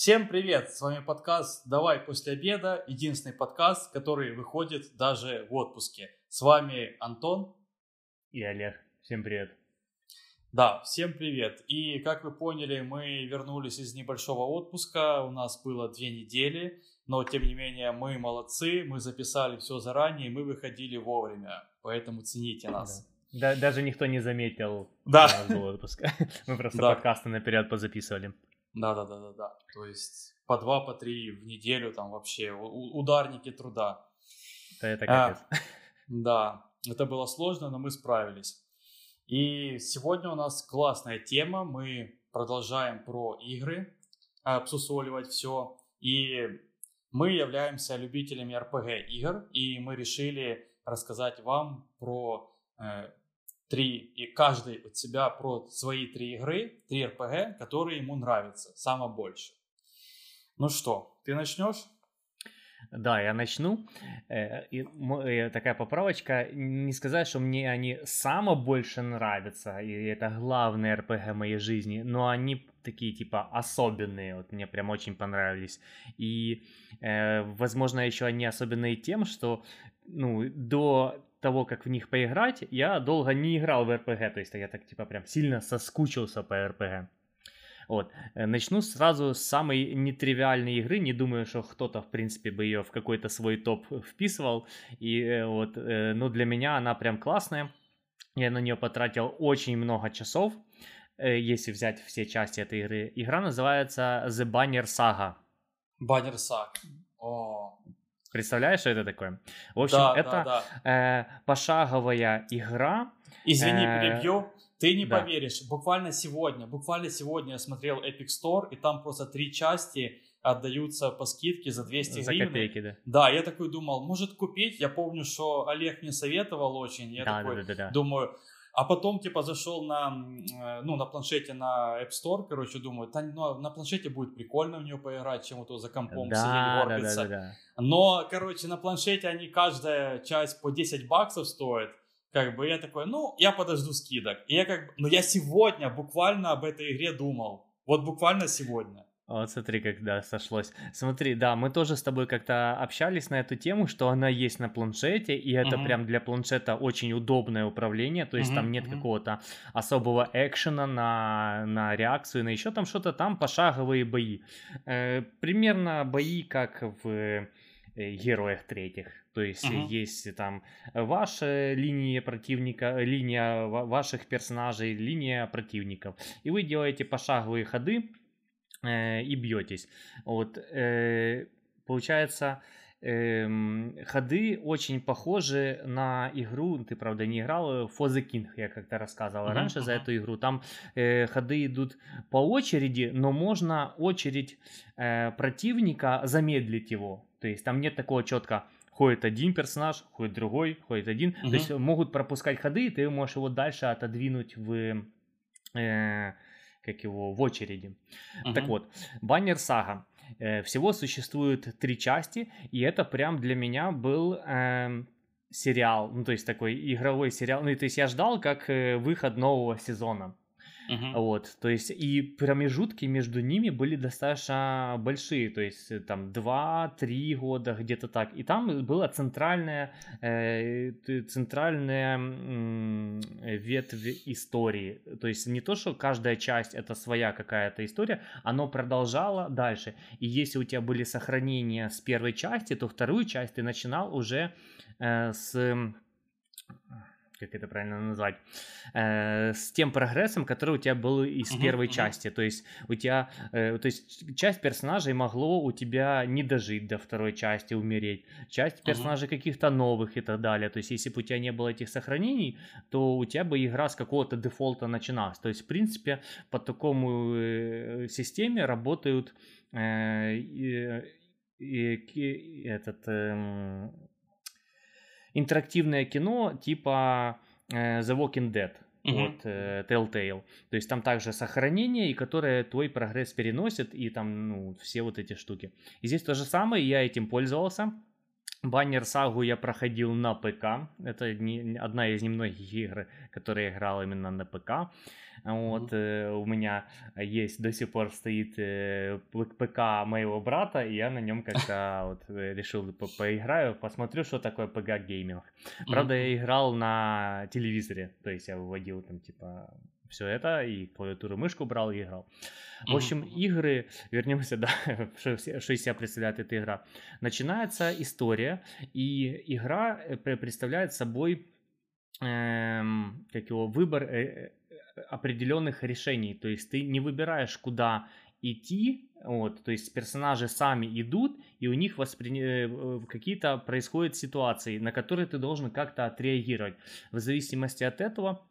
Всем привет! С вами подкаст «Давай после обеда», единственный подкаст, который выходит даже в отпуске. С вами Антон и Олег. Всем привет! Да, всем привет! И как вы поняли, мы вернулись из небольшого отпуска, у нас было две недели, но тем не менее мы молодцы, мы записали все заранее, мы выходили вовремя, поэтому цените нас. Да. Да, даже никто не заметил, да. что у нас был отпуск. Мы просто да. подкасты наперед позаписывали. Да, да, да, да, да. То есть по два, по три в неделю там вообще ударники труда. Да, это капец. А, да, это было сложно, но мы справились. И сегодня у нас классная тема. Мы продолжаем про игры, обсусоливать все. И мы являемся любителями RPG игр, и мы решили рассказать вам про э, три, и каждый от себя про свои три игры, три РПГ, которые ему нравятся самое больше. Ну что, ты начнешь? Да, я начну. Э, и э, такая поправочка. Не сказать, что мне они само больше нравятся, и это главные РПГ моей жизни, но они такие типа особенные, вот мне прям очень понравились. И, э, возможно, еще они особенные тем, что ну, до того, как в них поиграть, я долго не играл в РПГ, то есть я так типа прям сильно соскучился по РПГ. Вот. Э, начну сразу с самой нетривиальной игры. Не думаю, что кто-то, в принципе, бы ее в какой-то свой топ вписывал. И э, вот, э, ну, для меня она прям классная. Я на нее потратил очень много часов, если взять все части этой игры. Игра называется The Banner Saga. Banner Saga. О, Представляешь, что это такое? В общем, да, это да, да. Э, пошаговая игра. Извини, э, перебью. Ты не да. поверишь, буквально сегодня, буквально сегодня я смотрел Epic Store, и там просто три части отдаются по скидке за 200 за гривен. копейки, да. Да, я такой думал, может купить? Я помню, что Олег мне советовал очень. Я да, такой да, да, да. думаю, а потом, типа, зашел на, э, ну, на планшете на App Store, короче, думаю, та, ну, на планшете будет прикольно в нее поиграть, чем вот за компом да, сидеть. Да, да, да, да. Но, короче, на планшете они каждая часть по 10 баксов стоит. Как бы я такой, ну, я подожду скидок. И я как бы, ну, я сегодня буквально об этой игре думал. Вот буквально сегодня. Вот смотри, как, да, сошлось. Смотри, да, мы тоже с тобой как-то общались на эту тему, что она есть на планшете, и это uh-huh. прям для планшета очень удобное управление, то есть uh-huh, там нет uh-huh. какого-то особого экшена на, на реакцию, на еще там что-то, там пошаговые бои. Э, примерно бои, как в э, героях третьих. То есть uh-huh. есть там ваша линия противника, линия ваших персонажей, линия противников. И вы делаете пошаговые ходы, э, и бьетесь. Вот, э, получается, э, ходы очень похожи на игру, ты, правда, не играл, For the King, я как-то рассказывал uh-huh, раньше за эту игру. Там э, ходы идут по очереди, но можно очередь э, противника замедлить его. То есть там нет такого четко ходит один персонаж, ходит другой, ходит один. Uh-huh. То есть могут пропускать ходы, и ты можешь его дальше отодвинуть в... Э, как его, в очереди. Uh-huh. Так вот, Баннер Сага. Э, всего существует три части, и это прям для меня был э, сериал, ну то есть такой игровой сериал. Ну то есть я ждал как э, выход нового сезона. Uh-huh. Вот, то есть и промежутки между ними были достаточно большие, то есть э, там 2-3 года где-то так. И там была центральная, э, центральная э, ветвь истории. То есть не то, что каждая часть это своя какая-то история, оно продолжало дальше. И если у тебя были сохранения с первой части, то вторую часть ты начинал уже э, с как это правильно назвать, э, с тем прогрессом, который у тебя был из uh-huh, первой uh-huh. части. То есть у тебя, э, то есть часть персонажей могло у тебя не дожить до второй части, умереть. Часть персонажей uh-huh. каких-то новых и так далее. То есть если бы у тебя не было этих сохранений, то у тебя бы игра с какого-то дефолта начиналась. То есть в принципе по такому э, системе работают э, и, и, этот э, интерактивное кино типа э, The Walking Dead uh-huh. от э, Telltale. То есть там также сохранение, и которое твой прогресс переносит, и там, ну, все вот эти штуки. И здесь то же самое, я этим пользовался. Banner Saga у я проходил на ПК. Это не, одна из немногих игр, которые я играл именно на ПК. Вот, mm-hmm. у меня есть до сих пор стоит э, ПК моего брата, и я на нем как-то вот э, решил поиграю, посмотрю, что такое ПК gaming. Правда, mm-hmm. я играл на телевизоре, то есть я выводил там типа все это, и клавиатуру, мышку брал и играл. В общем, игры, вернемся, да, что, из себя представляет эта игра. Начинается история, и игра представляет собой эм, как его выбор э, определенных решений. То есть ты не выбираешь, куда идти, вот, то есть персонажи сами идут, и у них воспри... Э, какие-то происходят ситуации, на которые ты должен как-то отреагировать. В зависимости от этого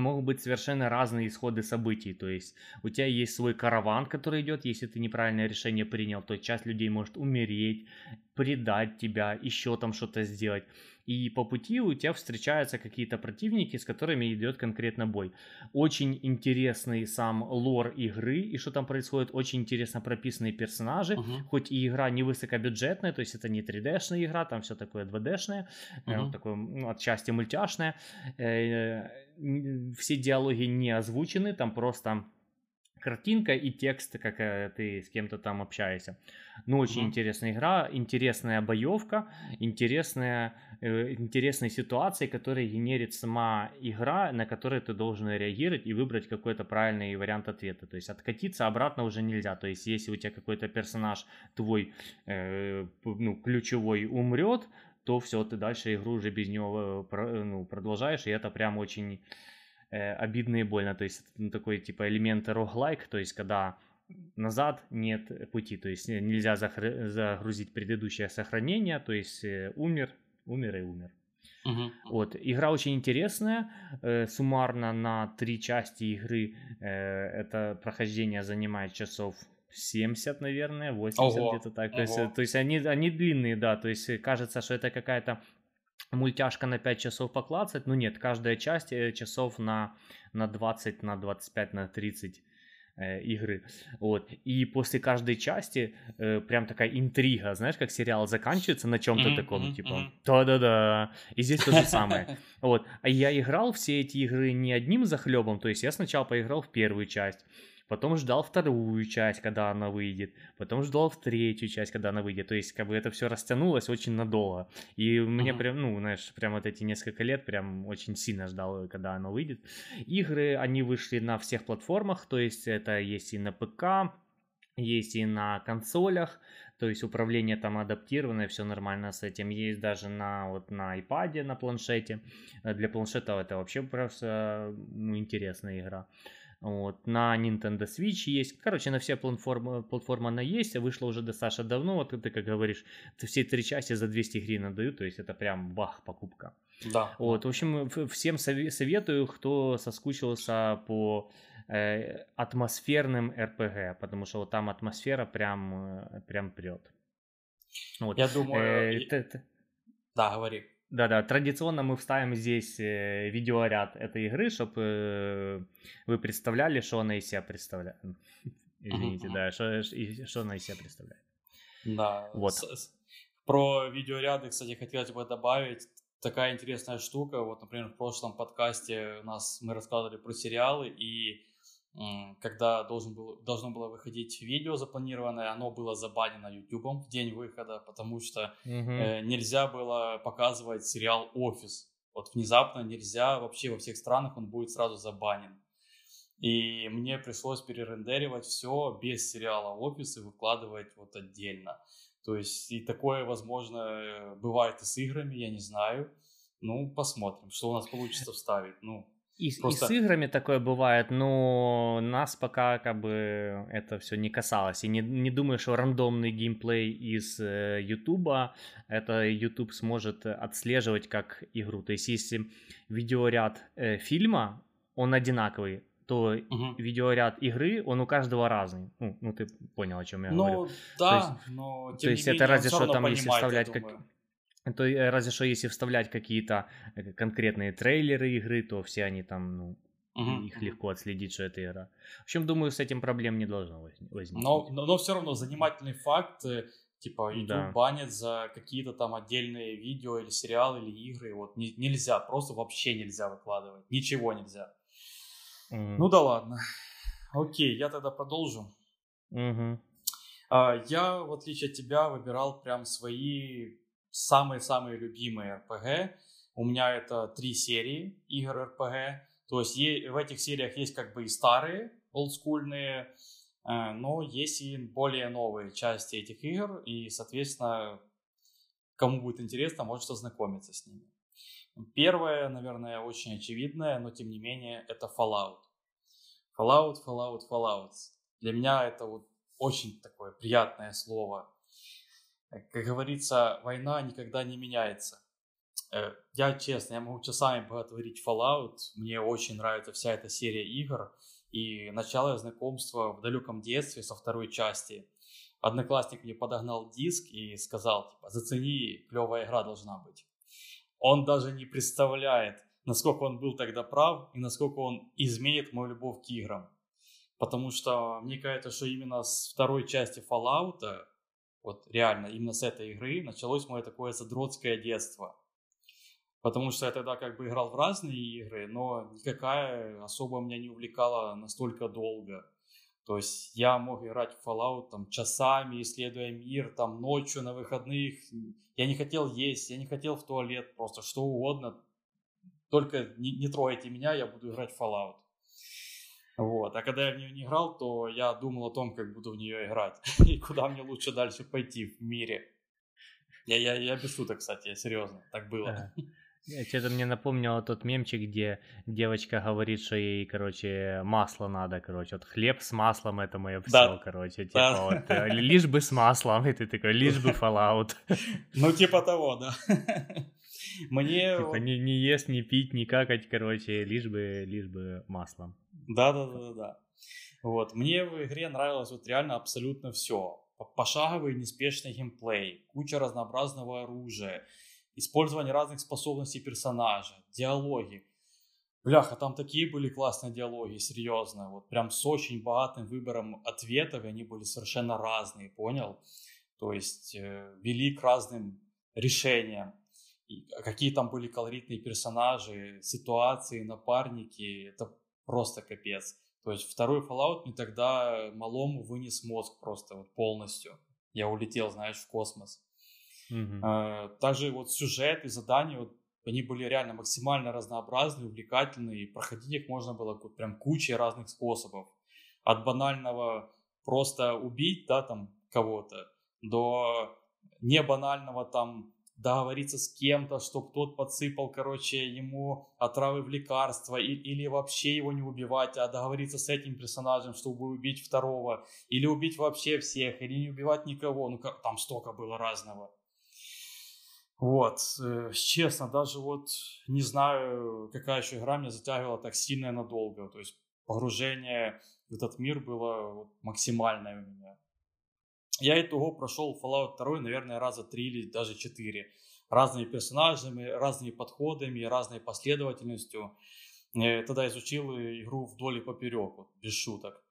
могут быть совершенно разные исходы событий. То есть у тебя есть свой караван, который идет, если ты неправильное решение принял, то часть людей может умереть, предать тебя, еще там что-то сделать и по пути у тебя встречаются какие-то противники, с которыми идет конкретно бой. Очень интересный сам лор игры и что там происходит, очень интересно прописанные персонажи, uh-huh. хоть и игра не высокобюджетная, то есть это не 3D-шная игра, там все такое 2D-шное, uh-huh. такое ну, отчасти мультяшное, э, все диалоги не озвучены, там просто картинка и текст, как э, ты с кем-то там общаешься. Ну, очень mm-hmm. интересная игра, интересная боевка, интересная, э, интересные ситуации, которые генерит сама игра, на которые ты должен реагировать и выбрать какой-то правильный вариант ответа. То есть откатиться обратно уже нельзя. То есть если у тебя какой-то персонаж твой э, ну, ключевой умрет, то все, ты дальше игру уже без него э, ну, продолжаешь, и это прям очень э, обидно и больно. То есть это ну, такой типа элемент роглайк, то есть когда назад нет пути, то есть нельзя захр- загрузить предыдущее сохранение, то есть э, умер, умер и умер. Uh-huh. Вот. Игра очень интересная. Э, суммарно на три части игры э, это прохождение занимает часов 70, наверное, 80 Ого. где-то так. То есть, то есть они, они длинные, да. То есть кажется, что это какая-то мультяшка на 5 часов поклацать. Ну нет, каждая часть э, часов на, на 20, на 25, на 30 э, игры. Вот. И после каждой части э, прям такая интрига, знаешь, как сериал заканчивается на чем-то mm-hmm, таком, mm-hmm. типа, да-да-да. И здесь то же самое. Вот. А я играл все эти игры не одним захлебом, то есть я сначала поиграл в первую часть, потом ждал вторую часть, когда она выйдет, потом ждал третью часть, когда она выйдет. То есть, как бы это все растянулось очень надолго. И мне uh-huh. прям, ну, знаешь, прям вот эти несколько лет прям очень сильно ждал, когда оно выйдет. Игры, они вышли на всех платформах, то есть это есть и на ПК, есть и на консолях, то есть управление там адаптированное, все нормально с этим. Есть даже на, вот, на iPad, на планшете. Для планшета это вообще просто ну, интересная игра. Вот, на Nintendo Switch есть. Короче, на все платформы, платформы она есть. Вышла уже достаточно давно. Вот ты, как говоришь, все три части за 200 гривен отдают. То есть это прям бах, покупка. Да. Вот, в общем, всем советую, кто соскучился по э, атмосферным РПГ, потому что вот там атмосфера прям, э, прям прет. Вот. Я думаю... Э, ты, Да, говори. Да-да, традиционно мы вставим здесь э, видеоряд этой игры, чтобы э, вы представляли, что она из себя представляет. Извините, да, что, что она из себя представляет. Да, вот. про видеоряды, кстати, хотелось бы добавить такая интересная штука. Вот, например, в прошлом подкасте у нас мы рассказывали про сериалы, и когда должен был, должно было выходить видео запланированное, оно было забанено YouTube в день выхода, потому что угу. э, нельзя было показывать сериал «Офис». Вот внезапно нельзя, вообще во всех странах он будет сразу забанен. И мне пришлось перерендеривать все без сериала «Офис» и выкладывать вот отдельно. То есть и такое, возможно, э, бывает и с играми, я не знаю. Ну, посмотрим, что у нас получится вставить. Ну, и, Просто... и с играми такое бывает, но нас пока как бы это все не касалось. И не, не думаю, что рандомный геймплей из э, Ютуба это YouTube сможет отслеживать как игру. То есть если видеоряд э, фильма, он одинаковый, то угу. видеоряд игры, он у каждого разный. Ну, ну ты понял, о чем я ну, говорю. Да, то есть, но тем то есть менее, это разве что там если вставлять как то э, разве что если вставлять какие-то э, конкретные трейлеры игры, то все они там, ну, угу. их легко отследить, что это игра. В общем, думаю, с этим проблем не должно возникнуть. Но, но, но все равно занимательный факт. Э, Типа YouTube да. банит за какие-то там отдельные видео или сериалы или игры. Вот не, нельзя, просто вообще нельзя выкладывать. Ничего нельзя. Mm. Ну да ладно. Окей, я тогда продолжу. Mm-hmm. А, я, в отличие от тебя, выбирал прям свои самые-самые любимые RPG. У меня это три серии игр RPG. То есть в этих сериях есть как бы и старые, олдскульные, э, но есть и более новые части этих игр, и, соответственно, кому будет интересно, может ознакомиться с ними. Первое, наверное, очень очевидное, но тем не менее, это Fallout. Fallout, Fallout, Fallout. Для меня это вот очень такое приятное слово. Как говорится, война никогда не меняется. Э, я честно, я могу часами говорить Fallout. Мне очень нравится вся эта серия игр. И начало знакомства в далеком детстве со второй части. Одноклассник мне подогнал диск и сказал, типа, зацени, клевая игра должна быть. Он даже не представляет, насколько он был тогда прав и насколько он изменит мою любовь к играм. Потому что мне кажется, что именно с второй части Fallout, вот реально, именно с этой игры началось мое такое задротское детство. Потому что я тогда как бы играл в разные игры, но никакая особо меня не увлекала настолько долго. То есть я мог играть в Fallout там часами, исследуя мир, там ночью на выходных. Я не хотел есть, я не хотел в туалет, просто что угодно. Только не, не трогайте меня, я буду играть в Fallout. Вот. А когда я в нее не играл, то я думал о том, как буду в нее играть и куда мне лучше дальше пойти в мире. Я, я, я без шуток, кстати, я серьезно, так было. Что-то мне напомнило тот мемчик, где девочка говорит, что ей, короче, масло надо, короче, вот хлеб с маслом это мое все, да. короче, типа да. вот, э, лишь бы с маслом, и ты такой, лишь бы Fallout. Ну, типа того, да. Мне... Типа не, не есть, не пить, не какать, короче, лишь бы, лишь бы маслом. Да, да, да, да. Вот. Мне в игре нравилось вот реально абсолютно все. Пошаговый неспешный геймплей, куча разнообразного оружия, использование разных способностей персонажа, диалоги. Бляха, там такие были классные диалоги, серьезно. Вот прям с очень богатым выбором ответов, и они были совершенно разные, понял? То есть э, вели к разным решениям. И какие там были колоритные персонажи, ситуации, напарники. Это просто капец. То есть второй Fallout мне тогда малому вынес мозг просто вот полностью. Я улетел, знаешь, в космос. Mm-hmm. Также вот сюжет и задания, вот, они были реально максимально разнообразные, увлекательные, и проходить их можно было прям кучей разных способов. От банального просто убить, да, там, кого-то, до небанального там договориться с кем-то, чтобы тот подсыпал, короче, ему отравы в лекарства, и, или вообще его не убивать, а договориться с этим персонажем, чтобы убить второго, или убить вообще всех, или не убивать никого. Ну, как, там столько было разного. Вот, э, честно, даже вот не знаю, какая еще игра меня затягивала так сильно и надолго. То есть погружение в этот мир было максимальное у меня. Я итого прошел Fallout 2, наверное, раза три или даже четыре. Разными персонажами, разными подходами, разной последовательностью. Я тогда изучил игру вдоль и поперек, вот, без шуток.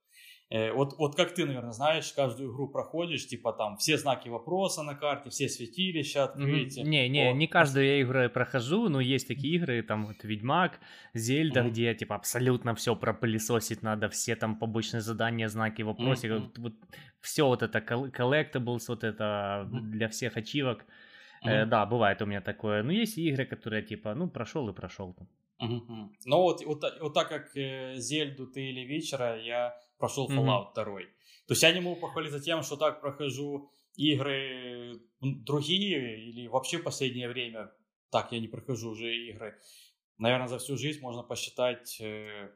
Э, вот, вот как ты, наверное, знаешь, каждую игру проходишь, типа там все знаки вопроса на карте, все святилища открытия. Mm-hmm. Не, не, вот. не каждую я игру прохожу, но есть такие игры, там вот Ведьмак, Зельда, mm-hmm. где типа абсолютно все пропылесосить надо, все там побочные задания, знаки вопроса, mm-hmm. вот, вот все вот это collectibles, вот это mm-hmm. для всех ачивок. Mm-hmm. Э, да, бывает у меня такое. Но есть игры, которые типа, ну, прошел и прошел там. Mm-hmm. Ну вот, вот, вот так как э, Зельду ты или вечера, я прошел Fallout mm-hmm. 2. То есть я не могу похвалиться тем, что так прохожу игры другие или вообще в последнее время так я не прохожу уже игры. Наверное, за всю жизнь можно посчитать, э,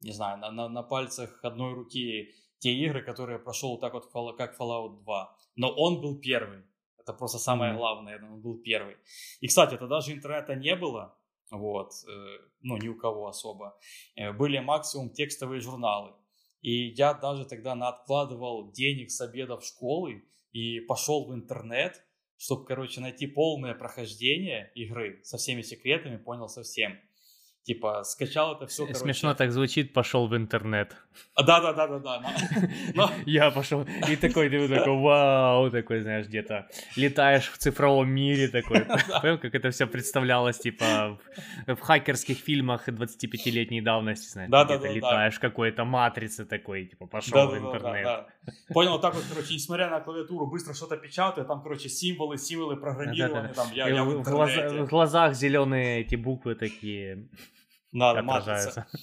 не знаю, на, на, на пальцах одной руки те игры, которые прошел так вот, как Fallout 2. Но он был первый. Это просто самое главное, он был первый. И, кстати, тогда же интернета не было, вот, э, ну, ни у кого особо. Э, были максимум текстовые журналы. И я даже тогда откладывал денег с обедов школы и пошел в интернет, чтобы, короче, найти полное прохождение игры со всеми секретами, понял совсем. Типа, скачал это все, короче. Смешно так звучит, пошел в интернет. Да, да, да, да, да. Я пошел. И такой, ты такой, вау, такой, знаешь, где-то летаешь в цифровом мире такой. Понял, как это все представлялось, типа, в хакерских фильмах 25-летней давности, знаешь, да, да, да, летаешь в какой-то матрице такой, типа, пошел в интернет. Понял, так вот, короче, несмотря на клавиатуру, быстро что-то печатаю, там, короче, символы, символы программирования, там, я в глазах зеленые эти буквы такие. Надо, матрица.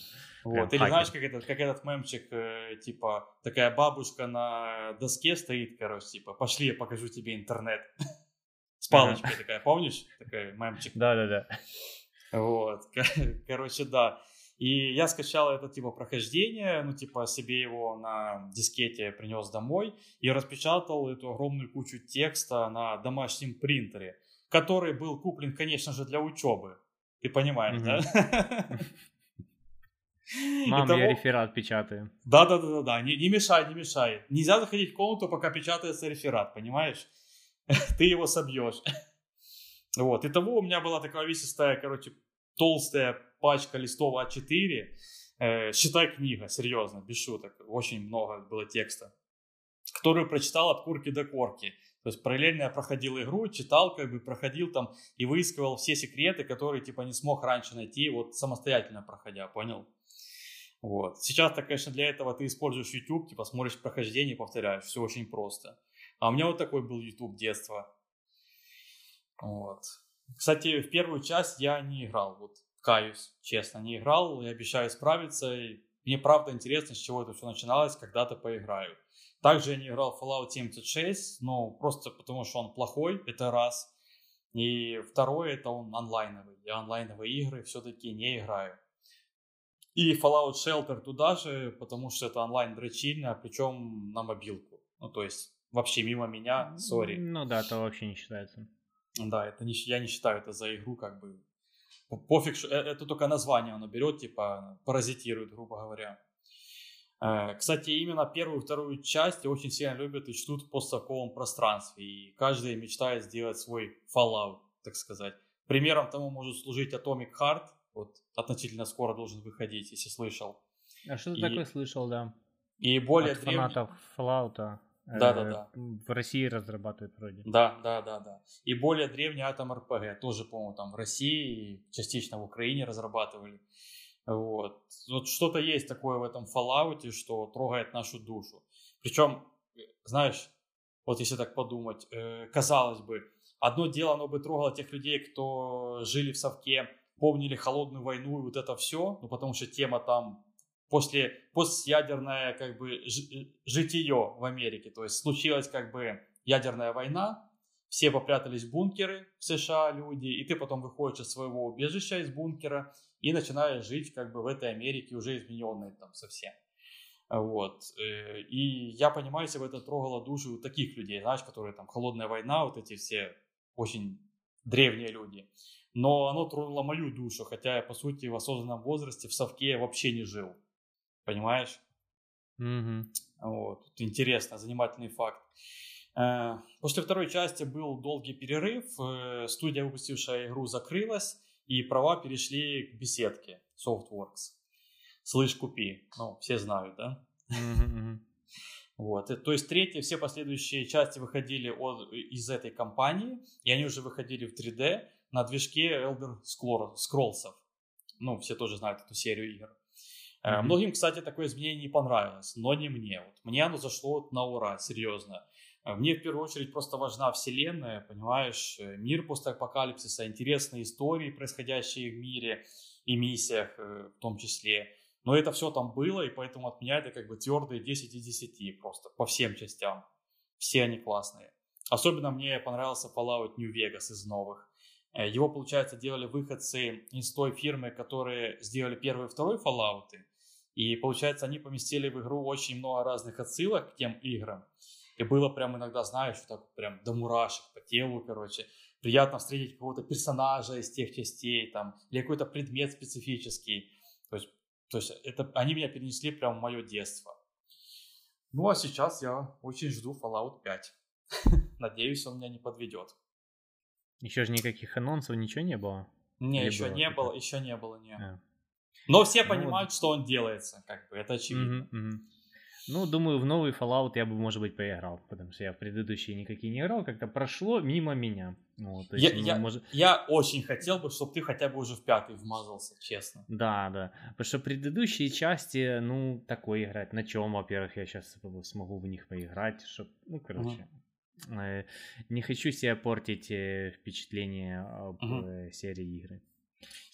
Вот. Или знаешь, как этот, как этот мемчик, э, типа, такая бабушка на доске стоит, короче, типа, пошли, я покажу тебе интернет. С палочкой такая, помнишь? Такой мемчик. Да-да-да. Вот, короче, да. И я скачал это типа прохождение, ну типа себе его на дискете принес домой и распечатал эту огромную кучу текста на домашнем принтере, который был куплен, конечно же, для учебы. Ты понимаешь, да? Мам, Итого... я реферат печатаю. Да, да, да, да, да. Не, не мешай, не мешай. Нельзя заходить в комнату, пока печатается реферат, понимаешь? Ты его собьешь. Вот. Итого у меня была такая весистая, короче, толстая пачка листов А4. Э, считай книга, серьезно, без шуток. Очень много было текста. Которую прочитал от курки до корки. То есть параллельно я проходил игру, читал, как бы проходил там и выискивал все секреты, которые типа не смог раньше найти, вот самостоятельно проходя, понял? Вот. Сейчас-то, конечно, для этого ты используешь YouTube, типа смотришь прохождение, повторяешь, все очень просто. А у меня вот такой был YouTube детства. Вот. Кстати, в первую часть я не играл, вот каюсь, честно, не играл, я обещаю справиться. И мне правда интересно, с чего это все начиналось, когда-то поиграю. Также я не играл в Fallout 76, ну, просто потому что он плохой, это раз. И второе, это он онлайновый. Я онлайновые игры все-таки не играю. И Fallout Shelter туда же, потому что это онлайн дрочильня, причем на мобилку. Ну, то есть вообще мимо меня, сори. Ну да, это вообще не считается. Да, это не, я не считаю это за игру, как бы. Пофиг, э, это только название оно берет, типа, паразитирует, грубо говоря. Э, кстати, именно первую и вторую часть очень сильно любят и чтут в постсовковом пространстве. И каждый мечтает сделать свой Fallout, так сказать. Примером тому может служить Atomic Heart. Вот относительно скоро должен выходить, если слышал. А что ты и... такое слышал, да? И более От древний... фанатов Fallout. Да, да, да. В России разрабатывают вроде. Да, да, да, да. И более древний Atom RPG тоже, по-моему, там в России и частично в Украине разрабатывали. Вот. вот что-то есть такое в этом Fallout, что трогает нашу душу. Причем, знаешь, вот если так подумать, э, казалось бы, одно дело, оно бы трогало тех людей, кто жили в Совке, помнили холодную войну и вот это все, ну потому что тема там после постядерное как бы житие в Америке, то есть случилась как бы ядерная война, все попрятались в бункеры в США люди, и ты потом выходишь из своего убежища из бункера и начинаешь жить как бы в этой Америке уже измененной там совсем. Вот. Э, и я понимаю, если бы это трогало душу таких людей, знаешь, которые там холодная война, вот эти все очень древние люди. Но оно тронуло мою душу, хотя я, по сути, в осознанном возрасте в совке вообще не жил. Понимаешь? Mm-hmm. Вот. Интересно, занимательный факт. Э, после второй части был долгий перерыв, э, студия, выпустившая игру, закрылась, и права перешли к беседке Softworks. Слышь, купи. Ну, все знают, да? Вот. То есть третья, все последующие части выходили от, из этой компании, и они уже выходили в 3D на движке Elder Scrolls. Ну, все тоже знают эту серию игр. Mm-hmm. Многим, кстати, такое изменение не понравилось, но не мне. Вот мне оно зашло на ура, серьезно. Э, мне в первую очередь просто важна вселенная, понимаешь, э, мир постапокалипсиса, интересные истории, происходящие в мире и миссиях в том числе. Но это все там было, и поэтому от меня это как бы твердые 10 из 10 просто по всем частям. Все они классные. Особенно мне понравился Fallout New Vegas из новых. Его, получается, делали выходцы из той фирмы, которые сделали первый и второй Fallout. И, получается, они поместили в игру очень много разных отсылок к тем играм. И было прям иногда, знаешь, так прям до мурашек по телу, короче. Приятно встретить какого-то персонажа из тех частей, там, или какой-то предмет специфический. То есть, то есть это, они меня перенесли прям в мое детство. Ну, а сейчас я очень жду Fallout 5. Надеюсь, он меня не подведет. Еще же никаких анонсов, ничего не было? Не, Или еще было не было, еще не было, не. А. Но все ну, понимают, вот. что он делается, как бы, это очевидно. Угу, угу. Ну, думаю, в новый Fallout я бы, может быть, поиграл, потому что я в предыдущие никакие не играл, как-то прошло мимо меня. Ну, то есть, я, ну, я, может... я очень хотел бы, чтобы ты хотя бы уже в пятый вмазался, честно. Да, да. Потому что предыдущие части, ну, такой играть. На чем, во-первых, я сейчас смогу в них поиграть, чтобы, ну, короче. Угу. Не хочу себе портить э, впечатление об угу. серии игры.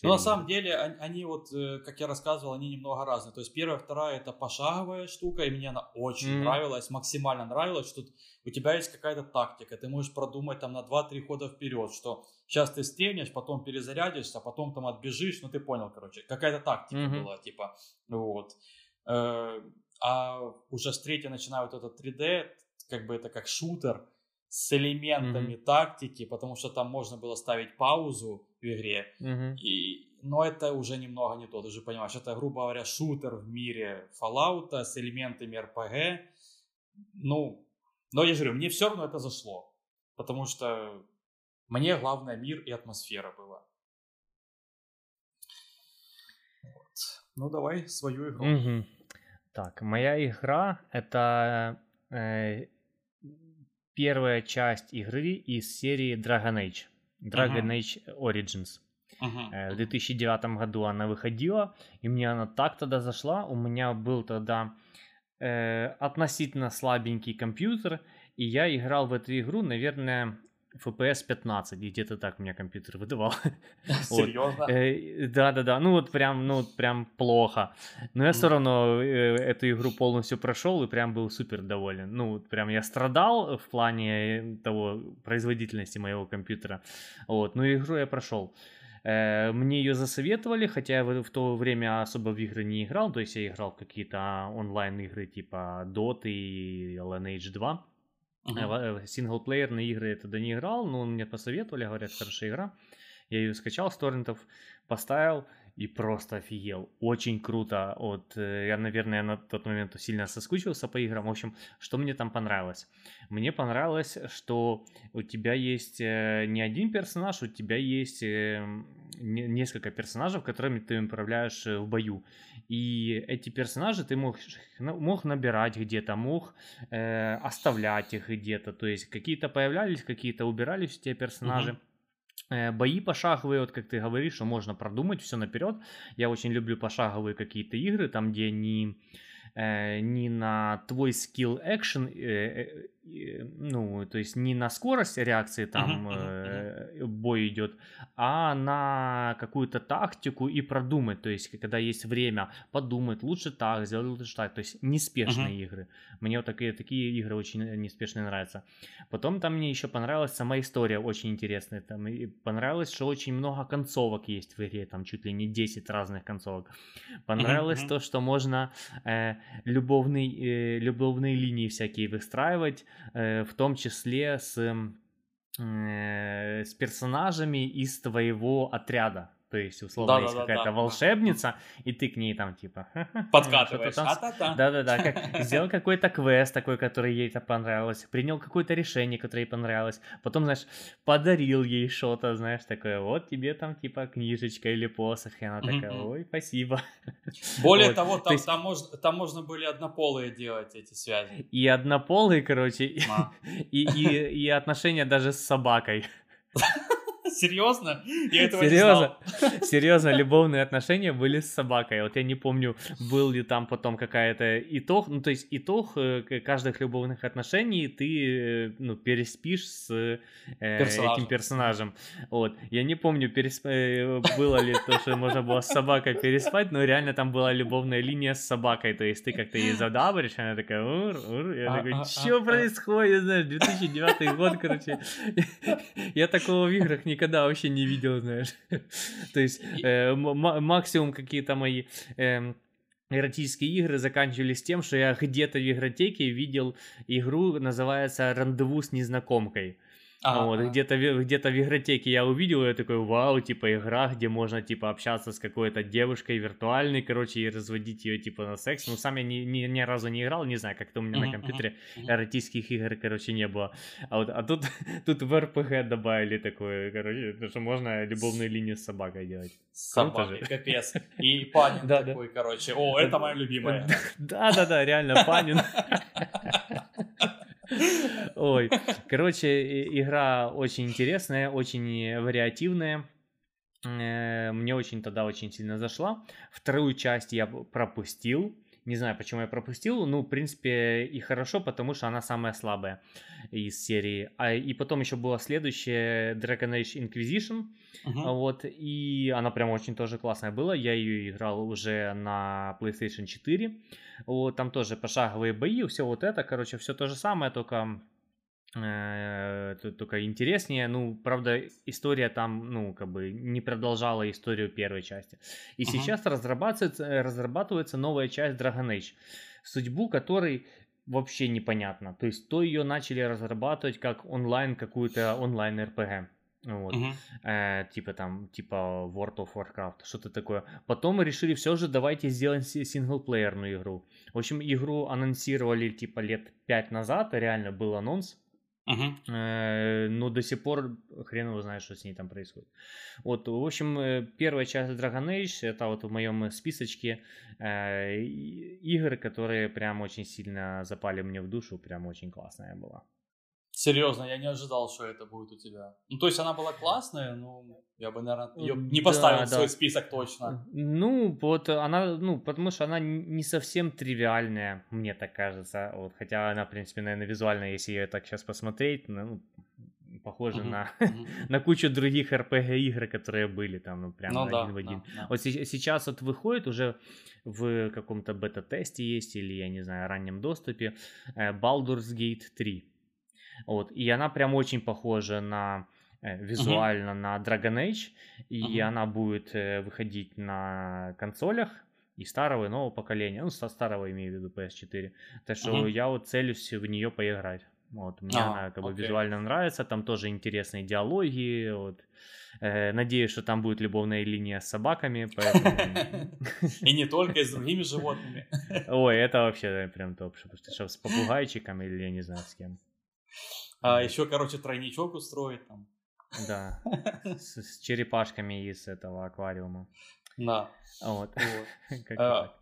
Ну, на самом деле, они вот, э, как я рассказывал, они немного разные. То есть первая, вторая это пошаговая штука, и мне она очень mm-hmm. нравилась, максимально нравилась, что у тебя есть какая-то тактика, ты можешь продумать там на 2-3 хода вперед, что сейчас ты стрельнешь, потом перезарядишься, потом там отбежишь, ну ты понял, короче, какая-то тактика mm-hmm. была, типа, вот. Э, а уже с третьей начинаю вот этот 3D, как бы это как шутер, с элементами mm-hmm. тактики, потому что там можно было ставить паузу в игре. Mm-hmm. И, но это уже немного не то, ты же понимаешь, это, грубо говоря, шутер в мире Fallout с элементами RPG. Ну, но я же говорю, мне все равно это зашло, потому что мне главное мир и атмосфера была. Вот. Ну, давай свою игру. Mm-hmm. Так, моя игра это э, первая часть игры из серии Dragon Age. Dragon uh-huh. Age Origins. Uh-huh. В 2009 году она выходила, и мне она так тогда зашла. У меня был тогда э, относительно слабенький компьютер, и я играл в эту игру, наверное, FPS 15, где-то так у меня компьютер выдавал. Серьезно? Э, да-да-да, ну вот прям, ну прям плохо. Но я все равно э, эту игру полностью прошел и прям был супер доволен. Ну прям я страдал в плане того производительности моего компьютера. Вот, но игру я прошел. Э, мне ее засоветовали, хотя я в, то время особо в игры не играл, то есть я играл в какие-то онлайн игры типа Dota и Lineage 2. Uh-huh. Синглплеерные игры я тогда не играл, но мне посоветовали, говорят, хорошая игра. Я ее скачал с торрентов, поставил и просто офигел. Очень круто. Вот, э, я, наверное, на тот момент сильно соскучился по играм. В общем, что мне там понравилось? Мне понравилось, что у тебя есть э, не один персонаж, у тебя есть эм, несколько персонажей, которыми ты управляешь в бою. И эти персонажи ты мог, мог набирать где-то, мог э, оставлять их где-то. То есть какие-то появлялись, какие-то убирались те персонажи. Uh-huh. Бои пошаговые, вот как ты говоришь, что можно продумать все наперед. Я очень люблю пошаговые какие-то игры, там где не, э, не на твой скилл экшен э, ну, то есть не на скорость реакции там uh-huh, uh-huh. бой идет, а на какую-то тактику и продумать, то есть когда есть время подумать, лучше так, сделать лучше так, то есть неспешные uh-huh. игры. Мне вот такие, такие игры очень неспешные нравятся. Потом там мне еще понравилась сама история, очень интересная, там и понравилось, что очень много концовок есть в игре, там чуть ли не 10 разных концовок. Понравилось uh-huh. то, что можно э, любовный, э, любовные линии всякие выстраивать, Э, в том числе с, э, с персонажами из твоего отряда. То есть, условно, да, есть да, какая-то да, волшебница, и ты к ней там типа... Подкатываешь, там... Да-да-да, как... сделал какой-то квест такой, который ей это понравилось, принял какое-то решение, которое ей понравилось, потом, знаешь, подарил ей что-то, знаешь, такое, вот тебе там типа книжечка или посох, и она такая, ой, спасибо. Более вот. того, там, есть... там, можно, там можно были однополые делать эти связи. И однополые, короче, а. и, и, и отношения даже с собакой. Серьезно? Я этого Серьезно? не знал. Серьезно, любовные отношения были с собакой. Вот я не помню, был ли там потом какая-то итог. Ну, то есть итог э, каждых любовных отношений ты, э, ну, переспишь с э, этим персонажем. Вот. Я не помню, пересп... Э, было ли то, что можно было с собакой переспать, но реально там была любовная линия с собакой. То есть ты как-то ей задабришь, она такая, ур, ур. Я а, такой, а, что а, происходит, знаешь, 2009 год, короче. Я такого в играх никогда никогда вообще не видел, знаешь. То есть э, максимум какие-то мои э, эротические игры заканчивались тем, что я где-то в игротеке видел игру, называется «Рандеву с незнакомкой». А, вот, где-то, где-то в игротеке я увидел, я такой, вау, типа, игра, где можно, типа, общаться с какой-то девушкой виртуальной, короче, и разводить ее, типа, на секс. Ну, сам я ни, ни, ни разу не играл, не знаю, как-то у меня на компьютере эротических игр, короче, не было. А, вот, а тут, тут в РПГ добавили такое, короче, что можно любовную линию с собакой делать. С собакой, капец. И Панин такой, короче, о, это моя любимая. Да-да-да, реально, Панин. Ой, короче, игра очень интересная, очень вариативная. Э, мне очень тогда очень сильно зашла. Вторую часть я пропустил. Не знаю, почему я пропустил. Ну, в принципе, и хорошо, потому что она самая слабая из серии. А, и потом еще была следующая Dragon Age Inquisition. Uh-huh. Вот, и она прям очень тоже классная была. Я ее играл уже на PlayStation 4. Вот, там тоже пошаговые бои, все вот это, короче, все то же самое, только только интереснее. Ну, правда, история там, ну, как бы не продолжала историю первой части. И uh-huh. сейчас разрабатывается, разрабатывается новая часть Dragon Age, судьбу которой вообще непонятно. То есть, то ее начали разрабатывать как онлайн, какую-то онлайн РПГ. Вот. Uh-huh. Э, типа там, типа World of Warcraft, что-то такое. Потом мы решили все же давайте сделаем синглплеерную игру. В общем, игру анонсировали типа лет пять назад, реально был анонс. Э, но до сих пор хрен его знает, что с ней там происходит. Вот, в общем, э, первая часть Dragon Age, это вот в моем списочке э, игр, которые прям очень сильно запали мне в душу, прям очень классная была. Серьезно, я не ожидал, что это будет у тебя. Ну, то есть она была классная, но я бы, наверное, ее не поставил да, в свой да. список точно. Ну, вот она, ну, потому что она не совсем тривиальная, мне так кажется. Вот, хотя она, в принципе, наверное, визуально, если ее так сейчас посмотреть, ну, похоже uh-huh, на, uh-huh. на кучу других RPG игр, которые были там, ну, прям ну, один да, в один. Да, да. Вот сейчас вот выходит уже в каком-то бета-тесте есть, или, я не знаю, раннем доступе, э, Baldur's Gate 3. Вот, и она прям очень похожа на э, визуально uh-huh. на Dragon Age, и uh-huh. она будет э, выходить на консолях и старого, и нового поколения, ну, со старого имею в виду PS4. Так что uh-huh. я вот целюсь в нее поиграть. Вот, мне а, она как бы okay. визуально нравится, там тоже интересные диалоги, вот. Э, надеюсь, что там будет любовная линия с собаками, поэтому... И не только, и с другими животными. Ой, это вообще прям топ, что с попугайчиком или я не знаю с кем. А еще, короче, тройничок устроить там. Да, с, с черепашками из этого аквариума. Да. Вот. вот. а,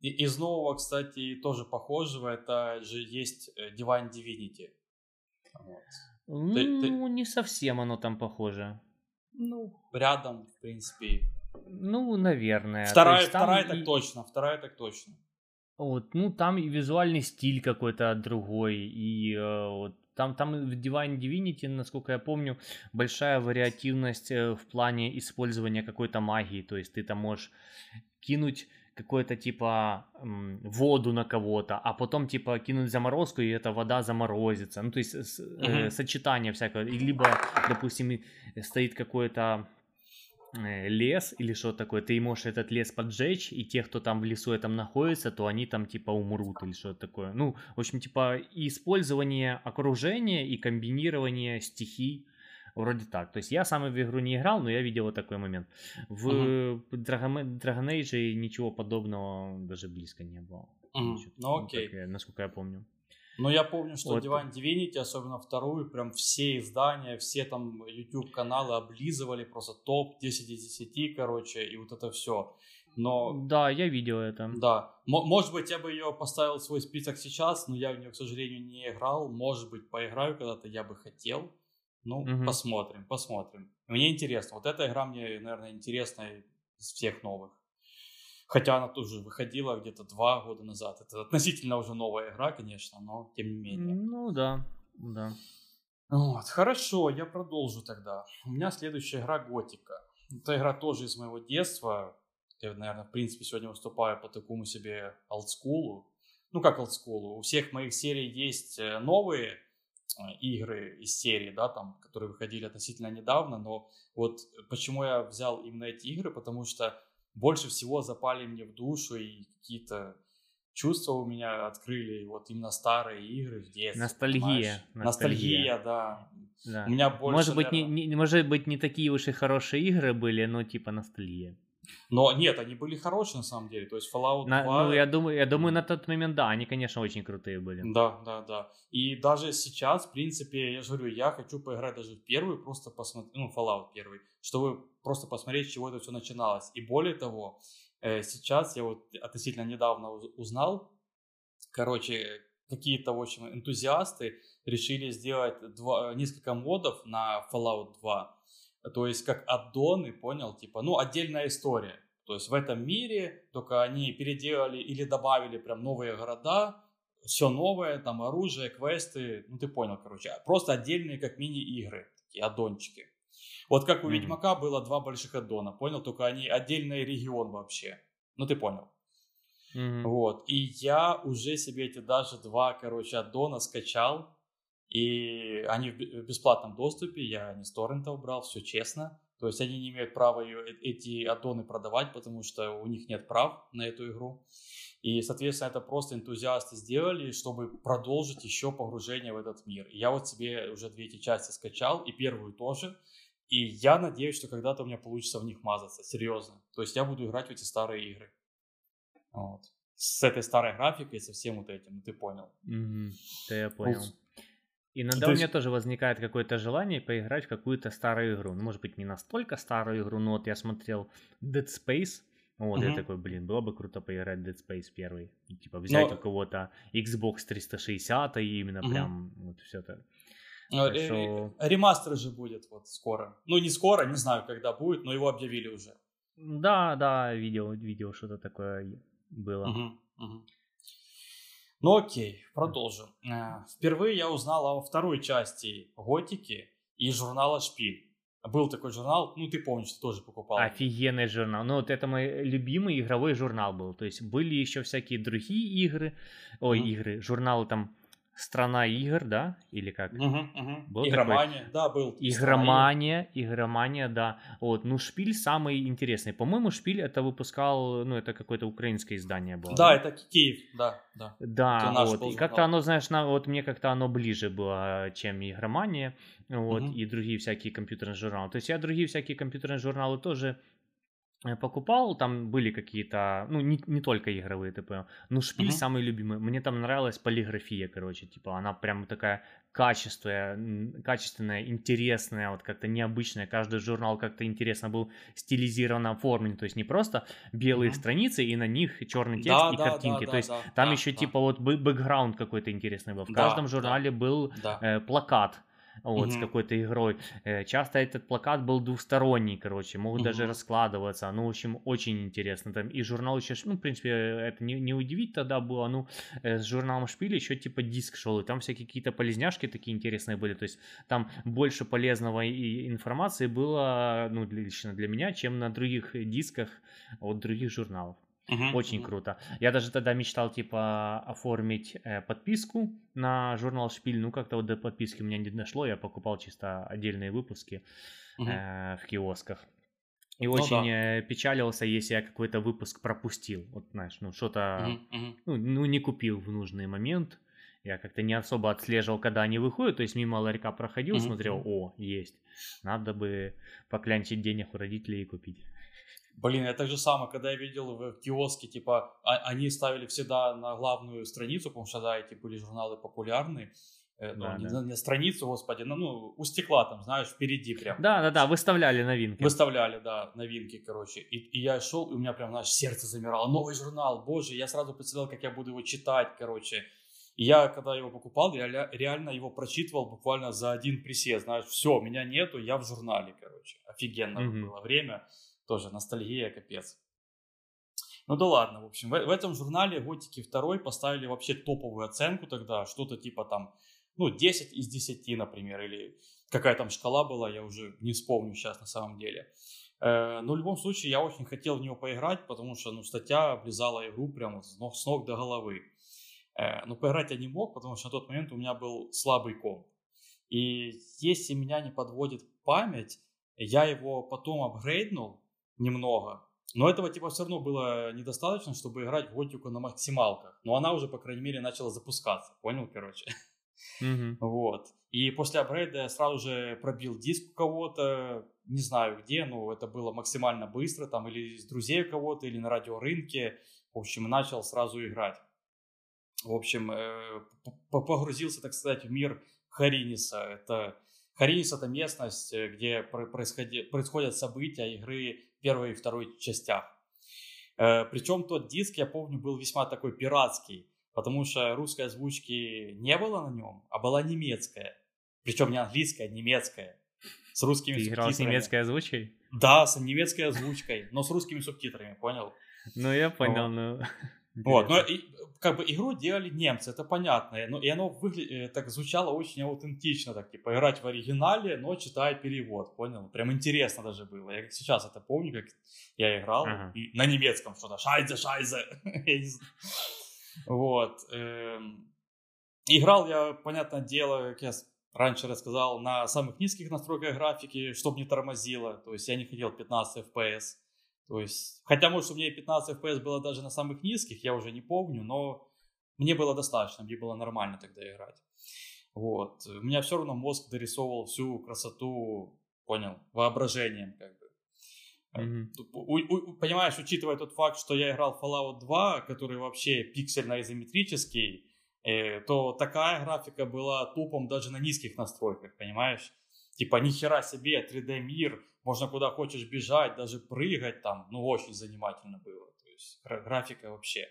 и, из нового, кстати, тоже похожего, это же есть э, Divine Divinity. Вот. Ну, ты, ты... не совсем оно там похоже. Ну, рядом, в принципе. Ну, наверное. Вторая, есть, вторая и... так точно, вторая так точно. Вот, ну, там и визуальный стиль какой-то другой, и э, вот там, там в Divine Divinity, насколько я помню, большая вариативность э, в плане использования какой-то магии. То есть ты там можешь кинуть какой-то типа воду на кого-то, а потом типа кинуть заморозку, и эта вода заморозится. Ну, то есть uh-huh. сочетание всякого. И либо, допустим, стоит какой-то Э, лес или что такое, ты можешь этот лес поджечь, и те, кто там в лесу этом находится, то они там типа умрут или что такое. Ну, в общем, типа использование окружения и комбинирование стихий, вроде так. То есть я сам в игру не играл, но я видел вот такой момент. В uh-huh. Dragon, Dragon Age ничего подобного даже близко не было. Uh-huh. Ну окей. Okay. насколько я помню. Но я помню, что вот. Divine Divinity, особенно вторую, прям все издания, все там YouTube-каналы облизывали, просто топ 10 из 10, короче, и вот это все. Но... Да, я видел это. Да. М- может быть, я бы ее поставил в свой список сейчас, но я в нее, к сожалению, не играл. Может быть, поиграю когда-то, я бы хотел. Ну, угу. посмотрим, посмотрим. Мне интересно. Вот эта игра мне, наверное, интересная из всех новых. Хотя она тоже выходила где-то два года назад. Это относительно уже новая игра, конечно, но тем не менее. Ну да, да. Вот, хорошо, я продолжу тогда. У меня следующая игра Готика. Эта игра тоже из моего детства. Я, наверное, в принципе, сегодня выступаю по такому себе олдскулу. Ну, как олдскулу. У всех моих серий есть э, новые э, игры из серии, да, там, которые выходили относительно недавно, но вот почему я взял именно эти игры, потому что больше всего запали мне в душу и какие-то чувства у меня открыли вот именно старые игры в детстве. Ностальгия. Ностальгия, Ностальгия да. Да. У меня больше, может, быть, наверное... не, не, может быть, не такие уж и хорошие игры были, но типа ностальгия. Но нет, они были хорошие на самом деле. То есть Fallout на, 2... Ну, я думаю, я думаю, на тот момент, да, они, конечно, очень крутые были. Да, да, да. И даже сейчас, в принципе, я же говорю, я хочу поиграть даже в первый, просто посмотреть, ну, Fallout первый, чтобы просто посмотреть, с чего это все начиналось. И более того, э, сейчас я вот относительно недавно узнал, короче, какие-то, в общем, энтузиасты решили сделать два, несколько модов на Fallout 2, то есть как аддоны, понял, типа, ну, отдельная история. То есть в этом мире только они переделали или добавили прям новые города, все новое, там оружие, квесты, ну ты понял, короче, просто отдельные как мини-игры, такие аддончики. Вот как у mm-hmm. Ведьмака было два больших аддона, понял, только они отдельный регион вообще. Ну ты понял. Mm-hmm. Вот, и я уже себе эти даже два, короче, аддона скачал, и они в бесплатном доступе, я не с торрентов брал, все честно. То есть они не имеют права э, эти аддоны продавать, потому что у них нет прав на эту игру. И, соответственно, это просто энтузиасты сделали, чтобы продолжить еще погружение в этот мир. И я вот себе уже две эти части скачал, и первую тоже. И я надеюсь, что когда-то у меня получится в них мазаться, серьезно. То есть я буду играть в эти старые игры. Вот. С этой старой графикой, со всем вот этим, ты понял. Mm-hmm. Да, я понял. Иногда То у меня есть... тоже возникает какое-то желание поиграть в какую-то старую игру. Ну, может быть, не настолько старую игру, но вот я смотрел Dead Space. Вот, угу. я такой, блин, было бы круто поиграть в Dead Space первый. Типа взять но... у кого-то Xbox 360 и именно угу. прям вот все это. Так что... Ремастер же будет вот скоро. Ну, не скоро, не знаю, когда будет, но его объявили уже. Да, да, видел, видел что-то такое было. Угу, угу. Ну окей, продолжим. Э, впервые я узнал о второй части Готики и журнала «Шпиль». Был такой журнал, ну ты помнишь, ты тоже покупал. Офигенный журнал. Ну вот это мой любимый игровой журнал был. То есть были еще всякие другие игры, ой, mm-hmm. игры, журналы там Страна игр, да? Или как? Угу, угу. Был Игромания, такой? да, был. Игромания, Игромания, да. Вот, ну, Шпиль самый интересный. По-моему, Шпиль это выпускал, ну, это какое-то украинское издание было. Да, это Киев, да, да. Да, вот. И как-то оно, знаешь, на, вот мне как-то оно ближе было, чем Игромания, вот, угу. и другие всякие компьютерные журналы. То есть я другие всякие компьютерные журналы тоже покупал, там были какие-то, ну, не, не только игровые, понял. Ну, шпиль uh-huh. самый любимый. Мне там нравилась полиграфия, короче, типа, она прям такая качественная, качественная, интересная, вот как-то необычная. Каждый журнал как-то интересно был стилизирован, оформлен, то есть не просто белые uh-huh. страницы и на них черный текст да, и да, картинки, да, то есть да, там да, еще да. типа вот бэкграунд какой-то интересный был. В да, каждом журнале да, был да. Э, плакат вот, mm-hmm. с какой-то игрой. Э, часто этот плакат был двухсторонний, короче, могут mm-hmm. даже раскладываться. Ну, в общем, очень интересно. Там и журнал еще, ну, в принципе, это не, не удивить тогда было, ну, с журналом Шпиль еще типа диск шел, и там всякие какие-то полезняшки такие интересные были. То есть там больше полезного и информации было, ну, лично для меня, чем на других дисках от других журналов. Uh-huh, Очень круто. Я даже тогда мечтал, типа, оформить э, подписку на журнал Шпиль. Ну, как-то вот до подписки у меня не дошло. Я покупал чисто отдельные выпуски uh-huh. э, в киосках. И ну, очень да. Э, печалился, если я какой-то выпуск пропустил. Вот, знаешь, ну, что-то, uh-huh. Ну, ну, не купил в нужный момент. Я как-то не особо отслеживал, когда они выходят. То есть мимо ларька проходил, uh-huh. смотрел, о, есть. Надо бы поклянчить денег у родителей и купить. Блин, это же самое, когда я видел в киоске, типа, а, они ставили всегда на главную страницу, потому что, да, эти были журналы популярные, э, ну, да, не, да. не страницу, господи, ну, ну, у стекла там, знаешь, впереди прям. Да, да, да, выставляли новинки. Выставляли, да, новинки, короче. И, и я шел, и у меня прям, знаешь, сердце замирало. Новый журнал, боже, я сразу представлял, как я буду его читать, короче. И я, когда его покупал, я реально его прочитывал буквально за один присед, знаешь, все, меня нету, я в журнале, короче. Офигенно mm-hmm. было время. Тоже ностальгия, капец. Ну да ладно, в общем, в, в этом журнале Готики 2 поставили вообще топовую оценку тогда, что-то типа там, ну, 10 из 10, например, или какая там шкала была, я уже не вспомню сейчас на самом деле. Э, но в любом случае я очень хотел в него поиграть, потому что, ну, статья облизала игру прямо с ног, с ног до головы. Э, но поиграть я не мог, потому что на тот момент у меня был слабый комп. И если меня не подводит память, я его потом апгрейднул, немного. Но этого типа все равно было недостаточно, чтобы играть в готику на максималках. Но она уже, по крайней мере, начала запускаться. Понял, короче? Mm-hmm. Вот. И после апгрейда я сразу же пробил диск у кого-то, не знаю где, но это было максимально быстро, там или из друзей у кого-то, или на радиорынке. В общем, начал сразу играть. В общем, э, погрузился, так сказать, в мир Хариниса. Это Харинис это местность, э, где происходит, происходят события игры первой и второй частях. Э, Причем тот диск, я помню, был весьма такой пиратский потому что русской озвучки не было на нем, а была немецкая. Причем не английская, а немецкая. С русскими Ты играл с немецкой озвучкой? Да, с немецкой озвучкой, но с русскими субтитрами, понял? Ну, я понял, вот. Вот, но и, как бы игру делали немцы, это понятно, но, и оно выгля... Э, так звучало очень аутентично, так типа играть в оригинале, но читать перевод, понял? Прям интересно даже было. Я как сейчас это помню, как я играл ага. и на немецком что-то, шайзе, шайзе, Вот. Эм, играл я, понятное дело, как я раньше рассказал, на самых низких настройках графики, чтобы не тормозило. То есть я не хотел 15 FPS. То есть, хотя, может, у меня и 15 FPS было даже на самых низких, я уже не помню, но мне было достаточно, мне было нормально тогда играть. Вот. У меня все равно мозг дорисовывал всю красоту, понял, воображением, как бы. Mm-hmm. У, у, понимаешь, учитывая тот факт, что я играл Fallout 2, который вообще пиксельно-изометрический, э, то такая графика была тупом даже на низких настройках, понимаешь? Типа, ни хера себе, 3D мир, можно куда хочешь бежать, даже прыгать там, ну, очень занимательно было. То есть графика вообще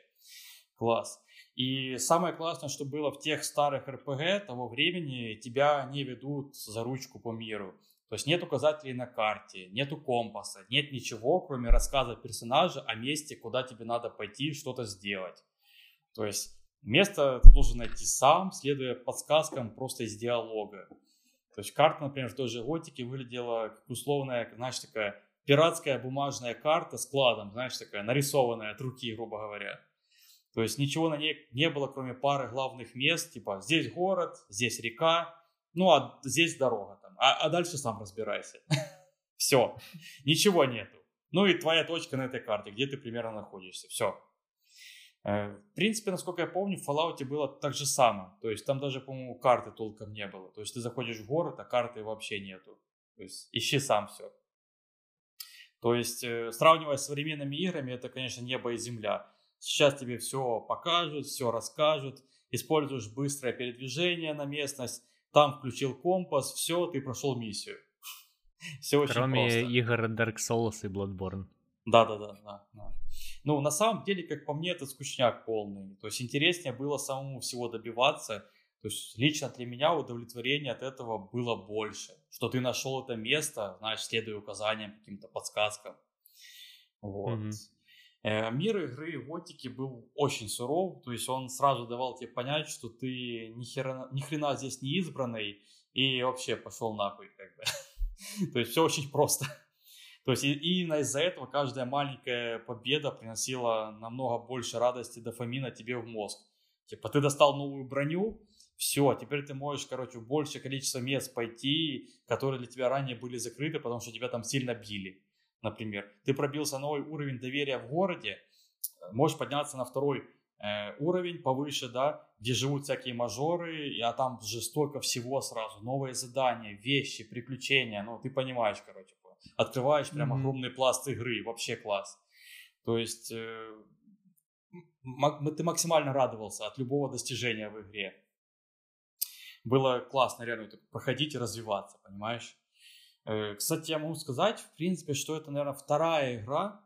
класс. И самое классное, что было в тех старых RPG того времени, тебя не ведут за ручку по миру. То есть нет указателей на карте, нету компаса, нет ничего, кроме рассказа персонажа о месте, куда тебе надо пойти что-то сделать. То есть место ты должен найти сам, следуя подсказкам просто из диалога. То есть карта, например, в той же готике выглядела как условная, знаешь, такая пиратская бумажная карта с кладом, знаешь, такая нарисованная от руки, грубо говоря. То есть ничего на ней не было, кроме пары главных мест, типа здесь город, здесь река, ну а здесь дорога там, а, а дальше сам разбирайся. Все, ничего нету. Ну и твоя точка на этой карте, где ты примерно находишься, все. Э, в принципе, насколько я помню, в Fallout было так же самое. То есть там даже, по-моему, карты толком не было. То есть ты заходишь в город, а карты вообще нету. То есть ищи сам все. То есть, э, сравнивая с современными играми, это, конечно, небо и земля. Сейчас тебе все покажут, все расскажут. Используешь быстрое передвижение на местность там включил компас, все, ты прошел миссию. Все очень Кроме просто. игр Dark Souls и Bloodborne. Да, да, да, да, да. Ну, на самом деле, как по мне, это скучняк полный. То есть интереснее было самому всего добиваться. То есть лично для меня удовлетворение от этого было больше. Что ты нашел это место, знаешь, следуя указаниям, каким-то подсказкам. Вот. Mm-hmm. Мир игры Готики был очень суров, то есть он сразу давал тебе понять, что ты ни хрена, ни хрена здесь не избранный и вообще пошел нахуй, как бы. то есть все очень просто. То есть и, именно из-за этого каждая маленькая победа приносила намного больше радости дофамина тебе в мозг. Типа ты достал новую броню, все, теперь ты можешь, короче, в большее количество мест пойти, которые для тебя ранее были закрыты, потому что тебя там сильно били например, ты пробился новый уровень доверия в городе, можешь подняться на второй э, уровень повыше, да, где живут всякие мажоры, а там же столько всего сразу, новые задания, вещи, приключения, ну, ты понимаешь, короче, открываешь прям mm-hmm. огромный пласт игры, вообще класс. То есть э, ты максимально радовался от любого достижения в игре. Было классно реально проходить и развиваться, понимаешь? Э, кстати, я могу сказать, в принципе, что это, наверное, вторая игра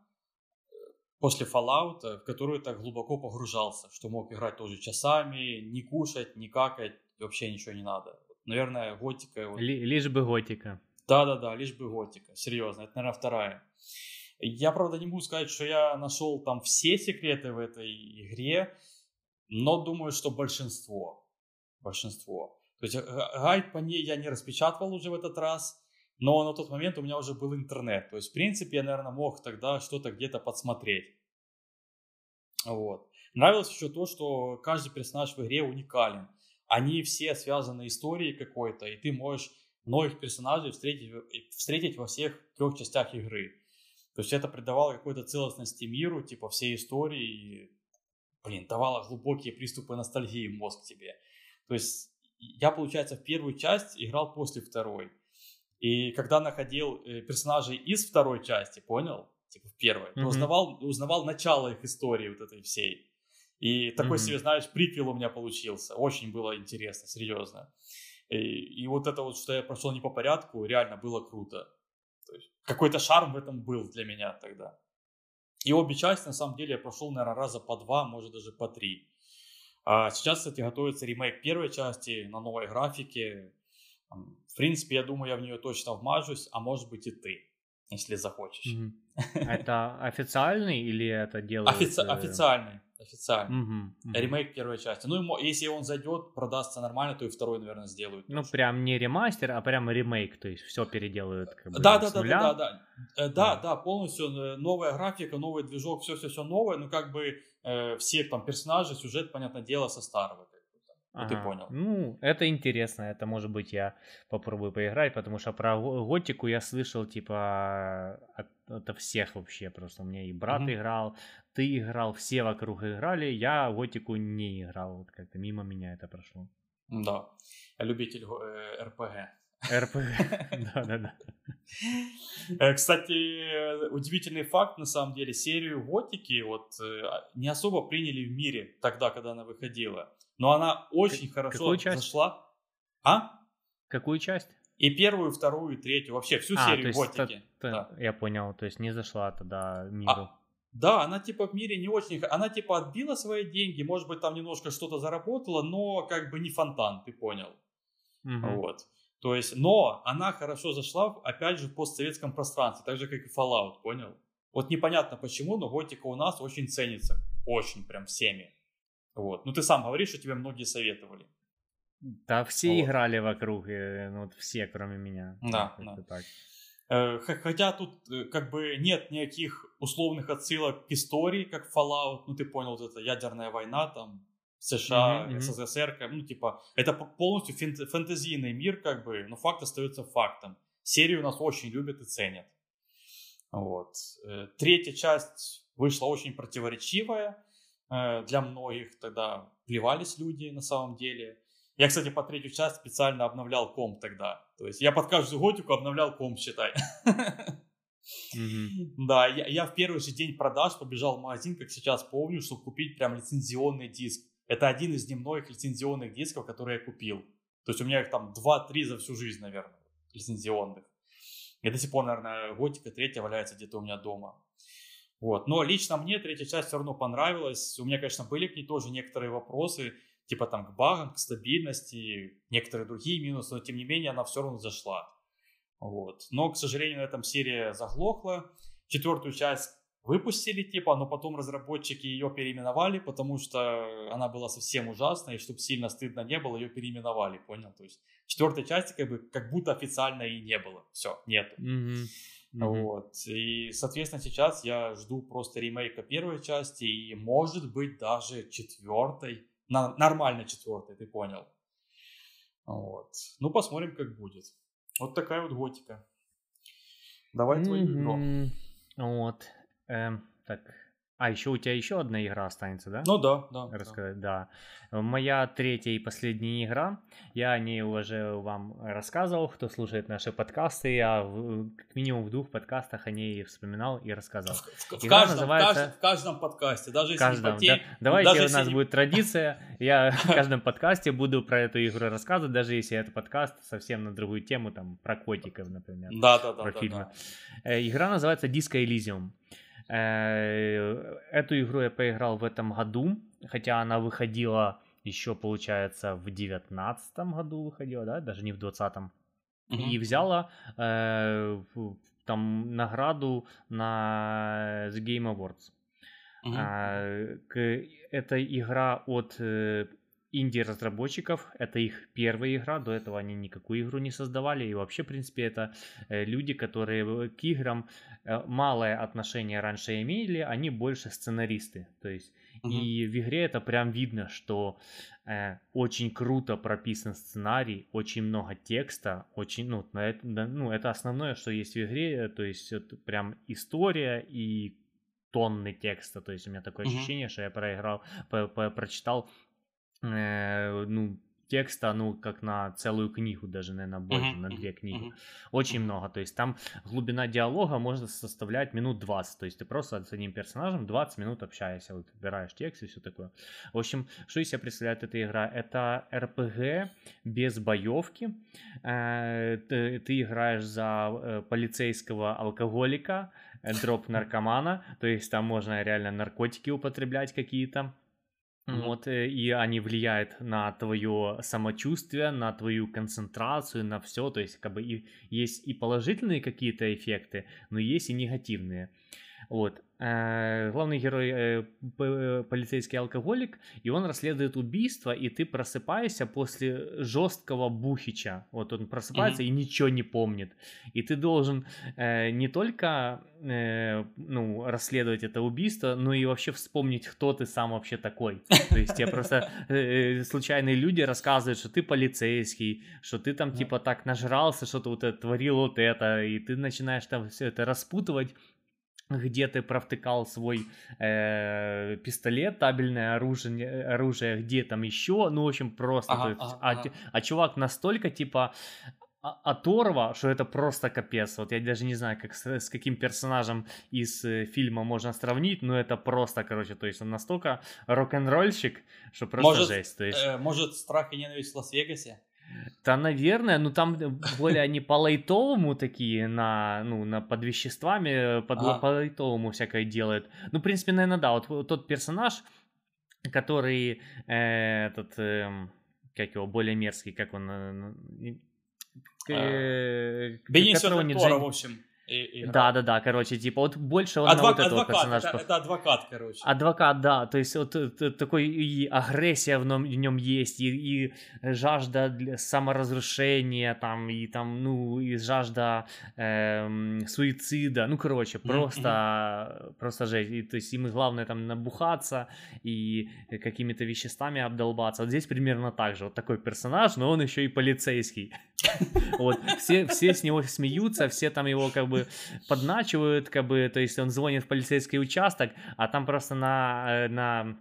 э, после Fallout, в которую так глубоко погружался, что мог играть тоже часами, не кушать, не какать, вообще ничего не надо. Наверное, готика. Вот... лишь бы готика. Да-да-да, лишь бы готика. Серьезно, это, наверное, вторая. Я, правда, не могу сказать, что я нашел там все секреты в этой игре, но думаю, что большинство. Большинство. То есть э, гайд по ней я не распечатывал уже в этот раз, но на тот момент у меня уже был интернет. То есть, в принципе, я, наверное, мог тогда что-то где-то подсмотреть. Вот. Нравилось еще то, что каждый персонаж в игре уникален. Они все связаны историей какой-то, и ты можешь новых персонажей встретить, встретить во всех трех частях игры. То есть это придавало какой-то целостности миру, типа всей истории, и, блин, давало глубокие приступы ностальгии в мозг тебе. То есть я, получается, в первую часть играл после второй. И когда находил э, персонажей из второй части, понял? Типа в первой, mm-hmm. узнавал, узнавал начало их истории вот этой всей. И такой mm-hmm. себе, знаешь, приквел у меня получился. Очень было интересно, серьезно. И, и вот это вот, что я прошел не по порядку, реально было круто. То есть какой-то шарм в этом был для меня тогда. И обе части, на самом деле, я прошел, наверное, раза по два, может даже по три. А сейчас, кстати, готовится ремейк первой части на новой графике. В принципе, я думаю, я в нее точно вмажусь, а может быть и ты, если захочешь. Mm-hmm. Это официальный или это? Офици- э, официальный официально. Угу, угу. Ремейк первой части. Ну, если он зайдет, продастся нормально, то и второй, наверное, сделают. Ну, тоже. прям не ремастер, а прям ремейк, то есть все переделают. Как бы, да, да, да, да, да, да, да, да, да, полностью э, новая графика, новый движок, все, все, все новое, но как бы э, все там персонажи, сюжет, понятное дело, со старого. Ну, ага. ты понял. Ну, это интересно. Это, может быть, я попробую поиграть, потому что про готику я слышал, типа, от, от всех вообще. Просто у меня и брат mm-hmm. играл, ты играл, все вокруг играли. Я готику не играл. Вот как-то мимо меня это прошло. Да. Любитель э, РПГ. РПГ, да-да-да. Э, кстати, удивительный факт, на самом деле, серию Готики вот э, не особо приняли в мире тогда, когда она выходила. Но она очень к- хорошо зашла. А? Какую часть? И первую, вторую, и третью. Вообще всю а, серию Готики. Та, та, да. Я понял, то есть не зашла тогда миру. А, да, она типа в мире не очень... Она типа отбила свои деньги, может быть там немножко что-то заработала, но как бы не фонтан, ты понял. Угу. Вот. То есть, но она хорошо зашла, опять же, в постсоветском пространстве, так же, как и Fallout, понял? Вот непонятно почему, но готика у нас очень ценится. Очень прям всеми. Вот. Ну, ты сам говоришь, что тебе многие советовали. Да, все вот. играли вокруг, э, ну, вот все, кроме меня. Да, да. Так. Э, хотя тут э, как бы нет никаких условных отсылок к истории, как Fallout, ну ты понял, вот это ядерная война там, США, mm-hmm, СССР, ну типа, это полностью фэнтезийный мир, как бы, но факт остается фактом. Серию у нас очень любят и ценят. Вот. Третья часть вышла очень противоречивая, для многих тогда плевались люди на самом деле. Я, кстати, по третью часть специально обновлял комп тогда. То есть я под каждую готику обновлял комп, считай. Mm-hmm. Да, я, я в первый же день продаж побежал в магазин, как сейчас помню, чтобы купить прям лицензионный диск. Это один из немногих лицензионных дисков, которые я купил. То есть у меня их там 2-3 за всю жизнь, наверное, лицензионных. И до сих пор, наверное, готика третья валяется где-то у меня дома. Вот. Но лично мне третья часть все равно понравилась. У меня, конечно, были к ней тоже некоторые вопросы, типа там к багам, к стабильности, некоторые другие минусы, но тем не менее она все равно зашла. Вот. Но, к сожалению, на этом серия заглохла. Четвертую часть выпустили, типа, но потом разработчики ее переименовали, потому что она была совсем ужасной, и чтобы сильно стыдно не было, ее переименовали, понял? То есть четвертой части как бы как будто официально и не было. Все, нету. Mm-hmm. Mm-hmm. Вот. И, соответственно, сейчас я жду просто ремейка первой части и, может быть, даже четвертой. На, нормально четвертой, ты понял. Вот. Ну, посмотрим, как будет. Вот такая вот готика. Давай mm-hmm. твою игру. Вот. Эм, так, а, еще у тебя еще одна игра останется, да? Ну да, да. Рассказать, да. да. Моя третья и последняя игра. Я о ней уже вам рассказывал, кто слушает наши подкасты. Я в, как минимум в двух подкастах о ней вспоминал и рассказывал. В, в, каждом, называется... в, каждом, в каждом подкасте, даже если каждом, не по да. Давайте даже у нас если... будет традиция. Я в каждом подкасте буду про эту игру рассказывать, даже если это подкаст совсем на другую тему, там, про котиков, например. Да, да, да. Про да, фильмы. Да. Э, игра называется Disco Elysium. Э, эту игру я поиграл в этом году, хотя она выходила еще, получается, в девятнадцатом году выходила, да, даже не в двадцатом. Mm-hmm. И взяла э, там награду на The Game Awards. Mm-hmm. А, к, это игра от э, инди-разработчиков. Это их первая игра, до этого они никакую игру не создавали. И вообще, в принципе, это э, люди, которые к играм э, малое отношение раньше имели, они больше сценаристы. То есть угу. и в игре это прям видно, что э, очень круто прописан сценарий, очень много текста, очень, ну, это, ну, это основное, что есть в игре, то есть это прям история и тонны текста, то есть у меня такое uh ощущение, что я проиграл, по -по прочитал э, ну, текста, ну, как на целую книгу, даже, наверное, больше, uh-huh, на две книги. Uh-huh. Очень uh-huh. много. То есть там глубина диалога может составлять минут 20. То есть ты просто с одним персонажем 20 минут общаешься, вот, выбираешь текст и все такое. В общем, что из себя представляет эта игра? Это RPG без боевки. Э, ты, ты играешь за э, полицейского алкоголика, дроп наркомана, то есть там можно реально наркотики употреблять какие-то. Mm-hmm. Вот, и они влияют на твое самочувствие, на твою концентрацию, на все. То есть, как бы и, есть и положительные какие-то эффекты, но есть и негативные. Вот. Э, главный герой э, э, полицейский алкоголик, и он расследует убийство, и ты просыпаешься после жесткого бухича. Вот он просыпается mm-hmm. и ничего не помнит. И ты должен не только ну, расследовать это убийство, но и вообще вспомнить, кто ты сам вообще такой. То есть тебе просто случайные люди рассказывают, что ты полицейский, что ты там типа так нажрался, что ты вот это творил вот это, и ты начинаешь там все это распутывать где ты провтыкал свой э, пистолет, табельное оружие, оружие, где там еще, ну, в общем, просто. Ага, есть, ага, а, а чувак настолько, типа, оторва, что это просто капец. Вот я даже не знаю, как с, с каким персонажем из э, фильма можно сравнить, но это просто, короче, то есть он настолько рок-н-ролльщик, что просто может, жесть. То есть... э, может, страх и ненависть в Лас-Вегасе? Да, наверное, ну там более они по лайтовому такие, на, ну, на под веществами, под ага. по лайтовому всякое делают. Ну, в принципе, наверное, да, вот, тот персонаж, который э, этот, э, как его, более мерзкий, как он... Э, э, Бенисио Дель в общем. Да, да, да, короче, типа вот больше он Адвок, на вот этого персонажа. Это, это адвокат, короче. Адвокат, да, то есть вот э, такой и агрессия в нем, в нем есть, и, и жажда для саморазрушения, там, и там, ну, и жажда эм, суицида, ну, короче, просто, mm-hmm. просто жесть. И, то есть ему главное там набухаться и какими-то веществами обдолбаться. Вот здесь примерно так же, вот такой персонаж, но он еще и полицейский. Вот, все, все с него смеются, все там его как бы подначивают, как бы, то есть он звонит в полицейский участок, а там просто на, э, на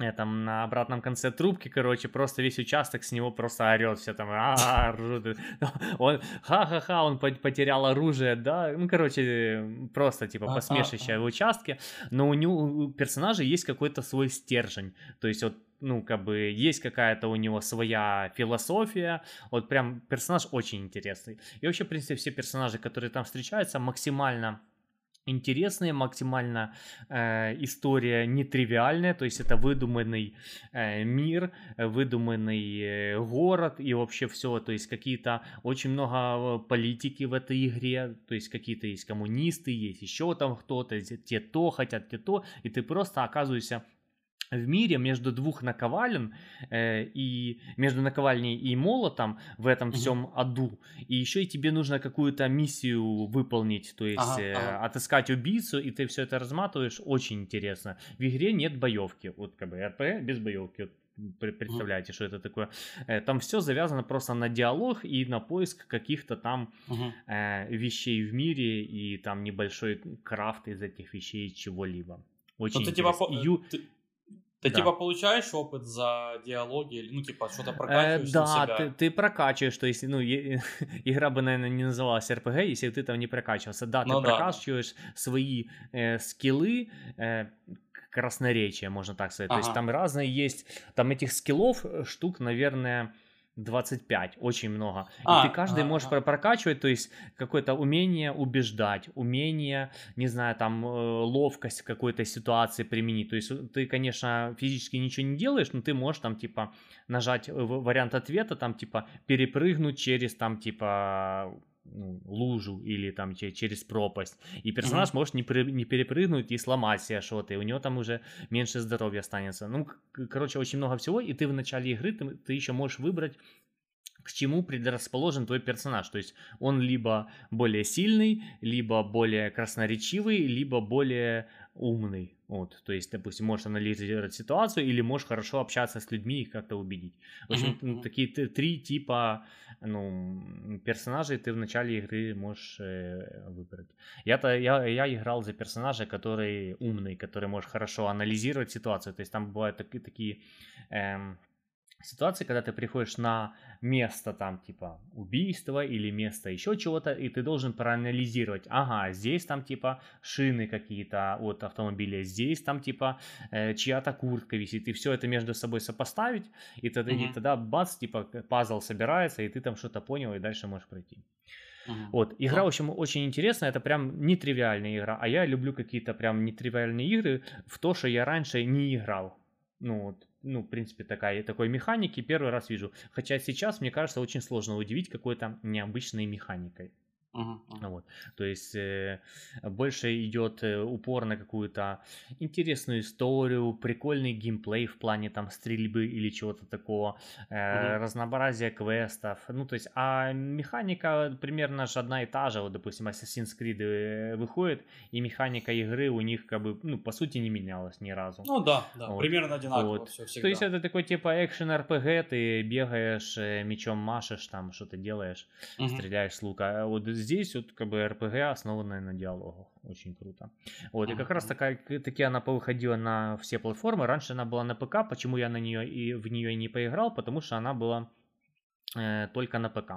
этом на обратном конце трубки, короче, просто весь участок с него просто орет, все там а ржут. Он ха-ха-ха, он потерял оружие, да, ну, короче, просто типа посмешище в участке, но у него у персонажа есть какой-то свой стержень, то есть вот ну, как бы есть какая-то у него своя философия, вот прям персонаж очень интересный. И вообще, в принципе, все персонажи, которые там встречаются, максимально интересные, максимально э, история нетривиальная, то есть это выдуманный э, мир, выдуманный э, город и вообще все, то есть какие-то очень много э, политики в этой игре, то есть какие-то есть коммунисты, есть еще там кто-то, те то хотят, те то, и ты просто оказываешься в мире между двух наковален э, и между наковальней и молотом в этом mm-hmm. всем аду. И еще и тебе нужно какую-то миссию выполнить, то есть ага, э, ага. отыскать убийцу, и ты все это разматываешь. Очень интересно. В игре нет боевки. Вот как бы РП без боевки. Вот представляете, mm-hmm. что это такое. Э, там все завязано просто на диалог и на поиск каких-то там mm-hmm. э, вещей в мире и там небольшой крафт из этих вещей чего-либо. Очень Но ну, ты, типа, Ю... ты, ты да. типа получаешь опыт за диалоги, или ну типа что-то э, прокачиваешь э, да, на себя? Ты, ты прокачиваешь, то есть, ну, е- игра бы, наверное, не называлась RPG, если ты там не прокачивался. Да, ну, ты да. прокачиваешь свои э, скиллы, э, красноречия, можно так сказать. Ага. То есть там разные есть, там этих скиллов э, штук, наверное, 25, очень много. А, и ты каждый а, можешь а. прокачивать, то есть какое-то умение убеждать, умение, не знаю, там, э, ловкость в какой-то ситуации применить. То есть ты, конечно, физически ничего не делаешь, но ты можешь там, типа, нажать вариант ответа, там, типа, перепрыгнуть через, там, типа, ну, лужу или там через пропасть. И персонаж mm-hmm. может не, при, не перепрыгнуть и сломать себе что-то, и у него там уже меньше здоровья останется. Ну, короче, очень много всего, и ты в начале игры, ты, ты еще можешь выбрать к чему предрасположен твой персонаж. То есть он либо более сильный, либо более красноречивый, либо более умный. Вот, то есть, допустим, можешь анализировать ситуацию или можешь хорошо общаться с людьми и как-то убедить. В общем, uh-huh. такие три типа ну, персонажей ты в начале игры можешь э, выбрать. Я-то я, я играл за персонажа, который умный, который может хорошо анализировать ситуацию. То есть там бывают такие, такие эм, ситуации, когда ты приходишь на место там типа убийства или место еще чего-то, и ты должен проанализировать, ага, здесь там типа шины какие-то от автомобиля, здесь там типа э, чья-то куртка висит, и все это между собой сопоставить, и тогда, mm-hmm. и тогда бац, типа пазл собирается, и ты там что-то понял, и дальше можешь пройти. Uh-huh. Вот. Игра, в общем, очень интересная. Это прям нетривиальная игра. А я люблю какие-то прям нетривиальные игры в то, что я раньше не играл. Ну, вот ну, в принципе, такая, такой механики первый раз вижу. Хотя сейчас, мне кажется, очень сложно удивить какой-то необычной механикой. Uh-huh, Вот. То есть э, больше идет э, упор на какую-то интересную историю, прикольный геймплей в плане там стрельбы или чего-то такого, э, uh-huh. разнообразие квестов. Ну, то есть, а механика примерно же одна и та же. Вот, допустим, Assassin's Creed э, выходит, и механика игры у них как бы, ну, по сути, не менялась ни разу. Ну да, да, вот. примерно одинаково вот. все всегда. То есть это такой типа экшен RPG, ты бегаешь, э, мечом машешь, там что-то делаешь, uh-huh. стреляешь с лука. Вот здесь вот как бы РПГ, основанная на диалогах. Очень круто. Вот, и как раз такая, таки она повыходила на все платформы. Раньше она была на ПК, почему я на нее и в нее не поиграл, потому что она была э, только на ПК.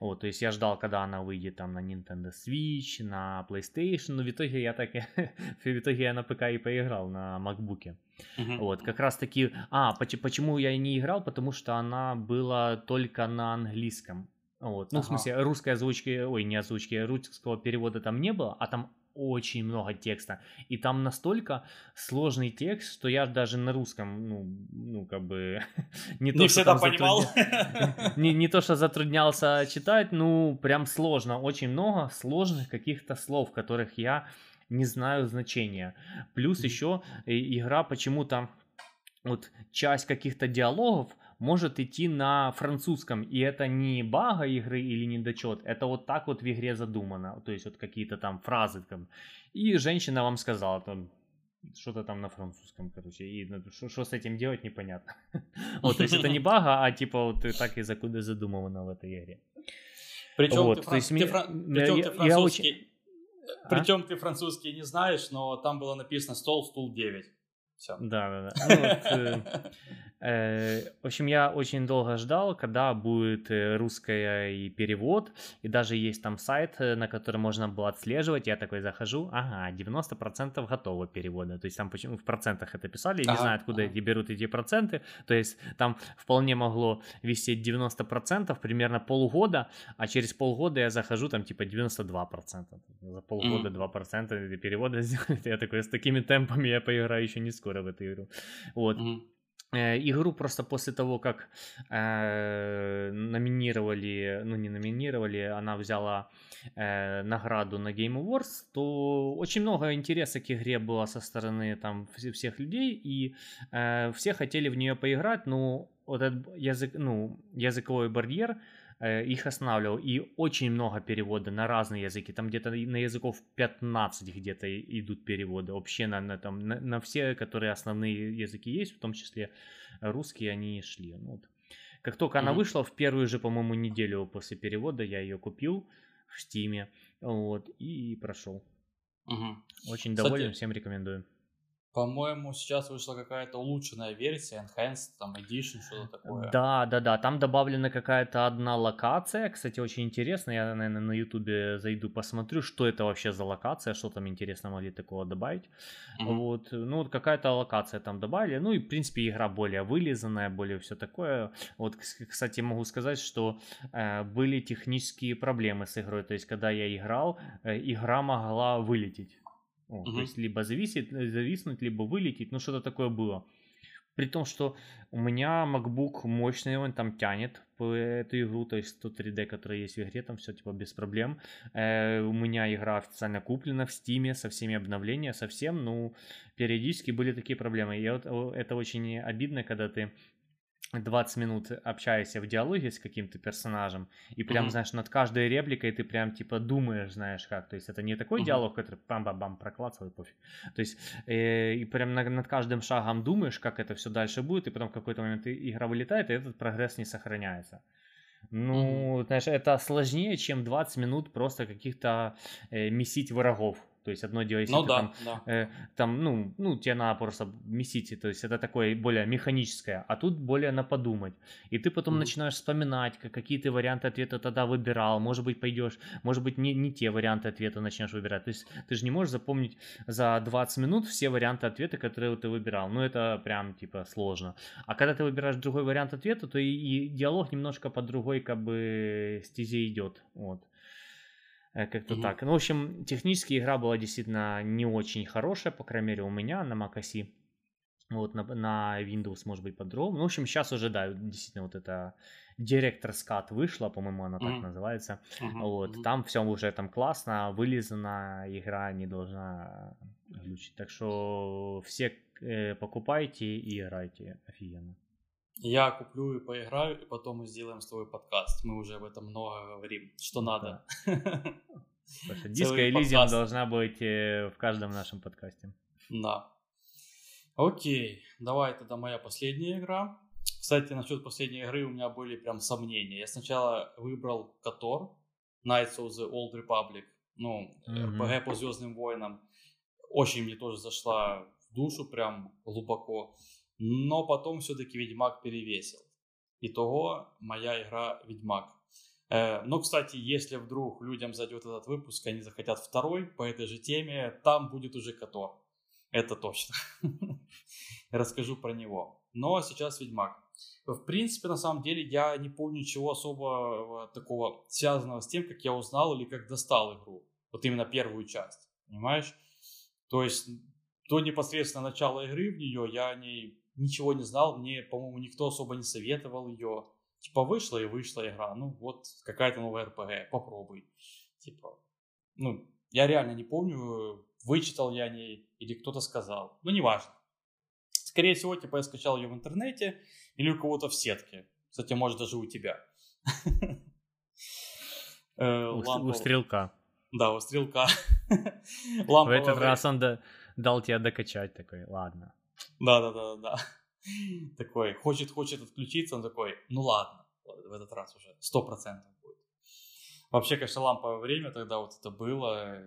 Вот, то есть я ждал, когда она выйдет там на Nintendo Switch, на PlayStation, но в итоге я так в итоге я на ПК и поиграл на MacBook. Uh-huh. Вот, как раз таки, а, почему я и не играл, потому что она была только на английском. Вот. Ну, ага. в смысле, русской озвучки, ой, не озвучки, русского перевода там не было, а там очень много текста. И там настолько сложный текст, что я даже на русском, ну, ну как бы... не, то, не всегда понимал. Затрудня... не, не то, что затруднялся читать, ну, прям сложно. Очень много сложных каких-то слов, которых я не знаю значения. Плюс еще игра почему-то вот часть каких-то диалогов может идти на французском, и это не бага игры или недочет, это вот так вот в игре задумано, то есть вот какие-то там фразы там, и женщина вам сказала там, что-то там на французском, короче, и что с этим делать непонятно. Вот, то есть это не бага, а типа вот так и задумывано в этой игре. Причем вот, ты, есть ты, фран... Причем я, ты французский... Очень... Причем а? ты французский не знаешь, но там было написано стол, стул 9. Все. Да, да, да. Ну, вот, э, в общем, я очень долго ждал, когда будет э, русская и перевод, и даже есть там сайт, э, на котором можно было отслеживать. Я такой захожу, ага, 90% готово перевода. То есть там почему в процентах это писали, я не знаю, откуда эти берут эти проценты. То есть там вполне могло висеть 90% примерно полгода, а через полгода я захожу, там типа 92%. За полгода mm. 2% перевода сделать. Я такой, с такими темпами я поиграю еще не скоро в эту игру. Вот. Mm-hmm. Игру просто после того, как э, номинировали, ну не номинировали, она взяла э, награду на Game Awards, то очень много интереса к игре было со стороны там всех людей, и э, все хотели в нее поиграть, но вот этот язык, ну, языковой барьер Э, их останавливал. И очень много перевода на разные языки. Там где-то на языков 15 где-то идут переводы. Вообще на, на, там, на, на все, которые основные языки есть, в том числе русские, они шли. Ну, вот. Как только mm-hmm. она вышла, в первую же, по-моему, неделю после перевода я ее купил в Стиме. Вот, и прошел. Угу. Очень доволен, Кстати, всем рекомендую. По-моему, сейчас вышла какая-то улучшенная версия, Enhanced, там, Edition, что-то такое. Да, да, да, там добавлена какая-то одна локация, кстати, очень интересно, я, наверное, на ютубе зайду, посмотрю, что это вообще за локация, что там интересно могли такого добавить. Mm-hmm. Вот, ну, вот какая-то локация там добавили, ну, и, в принципе, игра более вылизанная, более все такое. Вот, кстати, могу сказать, что э, были технические проблемы с игрой, то есть, когда я играл, э, игра могла вылететь. О, угу. То есть либо зависит, э, зависнуть, либо вылететь, ну что-то такое было. При том, что у меня MacBook мощный, он там тянет по эту игру, то есть 103D, которая есть в игре, там все типа без проблем. Э, у меня игра официально куплена в Steam со всеми обновлениями, совсем, ну, периодически были такие проблемы. И вот это очень обидно, когда ты 20 минут общаешься в диалоге с каким-то персонажем, и прям, mm-hmm. знаешь, над каждой репликой ты прям, типа, думаешь, знаешь, как. То есть это не такой mm-hmm. диалог, который пам-бам-бам проклацал и пофиг. То есть э, и прям над, над каждым шагом думаешь, как это все дальше будет, и потом в какой-то момент игра вылетает, и этот прогресс не сохраняется. Ну, mm-hmm. знаешь, это сложнее, чем 20 минут просто каких-то э, месить врагов. То есть одно дело, если ну, ты да, там, да. Э, там, ну, ну, тебе надо просто месить, то есть это такое более механическое, а тут более на подумать. И ты потом mm-hmm. начинаешь вспоминать, какие ты варианты ответа тогда выбирал, может быть, пойдешь, может быть, не, не те варианты ответа начнешь выбирать. То есть ты же не можешь запомнить за 20 минут все варианты ответа, которые ты выбирал. Ну, это прям, типа, сложно. А когда ты выбираешь другой вариант ответа, то и, и диалог немножко по другой, как бы, стезе идет. Вот. Э, как-то mm-hmm. так. Ну, в общем, технически игра была действительно не очень хорошая, по крайней мере, у меня на Mac OS. Вот, на, на Windows, может быть, по-другому. Ну, в общем, сейчас уже, да, действительно, вот это Director's Cut вышла, по-моему, она так mm-hmm. называется. Mm-hmm. Вот, mm-hmm. там все уже там классно, вылизана, игра не должна глючить. Так что все э, покупайте и играйте офигенно. Я куплю и поиграю, и потом мы сделаем с тобой подкаст. Мы уже об этом много говорим, что надо. Диска Элизиум должна быть э, в каждом нашем подкасте. Да. Окей, давай тогда моя последняя игра. Кстати, насчет последней игры у меня были прям сомнения. Я сначала выбрал Котор, Knights of the Old Republic, ну, mm-hmm. RPG по Звездным войнам. Очень мне тоже зашла в душу, прям глубоко но потом все-таки Ведьмак перевесил. Итого моя игра Ведьмак. Э, но, кстати, если вдруг людям зайдет этот выпуск, они захотят второй по этой же теме, там будет уже Котор. Это точно. Расскажу про него. Но сейчас Ведьмак. В принципе, на самом деле, я не помню ничего особо такого связанного с тем, как я узнал или как достал игру. Вот именно первую часть. Понимаешь? То есть, до непосредственно начала игры в нее я о ней ничего не знал, мне, по-моему, никто особо не советовал ее. Типа, вышла и вышла игра, ну вот какая-то новая РПГ, попробуй. Типа, ну, я реально не помню, вычитал я о ней или кто-то сказал. Ну, неважно. Скорее всего, типа, я скачал ее в интернете или у кого-то в сетке. Кстати, может, даже у тебя. Э, у стрелка. Да, у стрелка. В этот раз он дал тебе докачать такой, ладно. Да, да, да, да. Такой, хочет, хочет отключиться, он такой, ну ладно, в этот раз уже, сто процентов будет. Вообще, конечно, ламповое время тогда вот это было,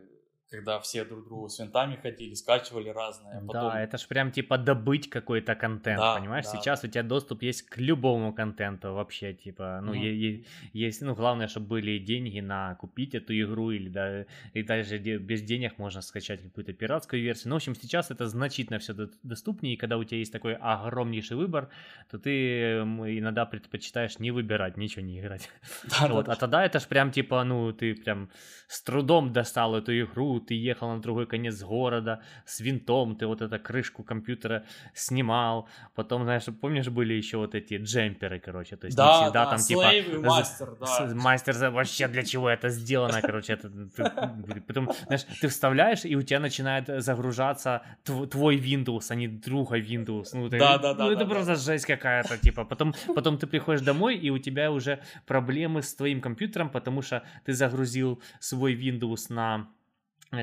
когда все друг другу с винтами ходили, скачивали разные. А потом... Да, это ж прям типа добыть какой-то контент, да, понимаешь? Да. Сейчас у тебя доступ есть к любому контенту вообще, типа, ну, mm-hmm. есть, ну, главное, чтобы были деньги на купить эту игру, или, да, и даже без денег можно скачать какую-то пиратскую версию. Ну, в общем, сейчас это значительно все доступнее, и когда у тебя есть такой огромнейший выбор, то ты иногда предпочитаешь не выбирать, ничего не играть. Да, вот. да. А тогда это ж прям, типа, ну, ты прям с трудом достал эту игру, ты ехал на другой конец города с винтом, ты вот эту крышку компьютера снимал, потом, знаешь, помнишь, были еще вот эти джемперы, короче, то есть да, не всегда да, там типа... мастер, да. Мастер, вообще для чего это сделано, короче, это... Ты, потом, знаешь, ты вставляешь, и у тебя начинает загружаться твой Windows, а не друга Windows. Ну, ты, да, да, да. Ну, это да, просто да. жесть какая-то, типа. Потом, потом ты приходишь домой, и у тебя уже проблемы с твоим компьютером, потому что ты загрузил свой Windows на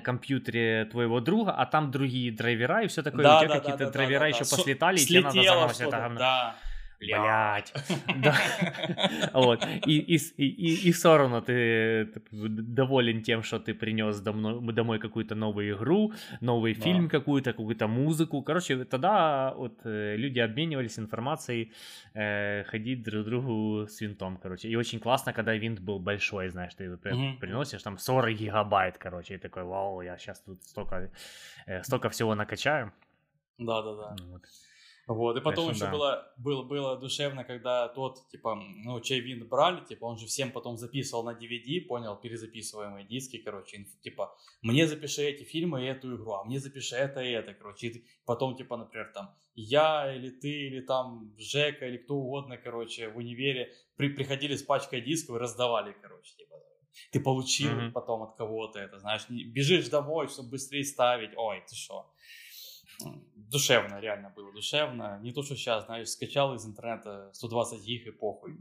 компьютере твоего друга, а там другие драйвера и все такое, да, у тебя да, какие-то да, драйвера да, еще да. послетали, и тебе надо заново это говно. Да. Блять. Да. Вот. И, и, и, и все равно ты доволен тем, что ты принес домой, домой какую-то новую игру, новый фильм какую-то, какую-то музыку. Короче, тогда вот э, люди обменивались информацией, э, ходить друг другу с винтом, короче. И очень классно, когда винт был большой, знаешь, ты приносишь там 40 гигабайт, короче, и такой, вау, я сейчас тут столько, э, столько всего накачаю. Да-да-да. Вот. Вот, и потом Конечно, еще да. было, было, было душевно, когда тот, типа, ну, чей винт брали, типа, он же всем потом записывал на DVD, понял, перезаписываемые диски, короче, инф, типа, мне запиши эти фильмы и эту игру, а мне запиши это и это, короче, и потом, типа, например, там, я или ты, или там Жека, или кто угодно, короче, в универе при, приходили с пачкой дисков и раздавали, короче, типа, ты получил mm-hmm. потом от кого-то это, знаешь, бежишь домой, чтобы быстрее ставить, ой, ты что, Душевно, реально было душевно. Не то, что сейчас, знаешь, скачал из интернета 120 гиг и похуй.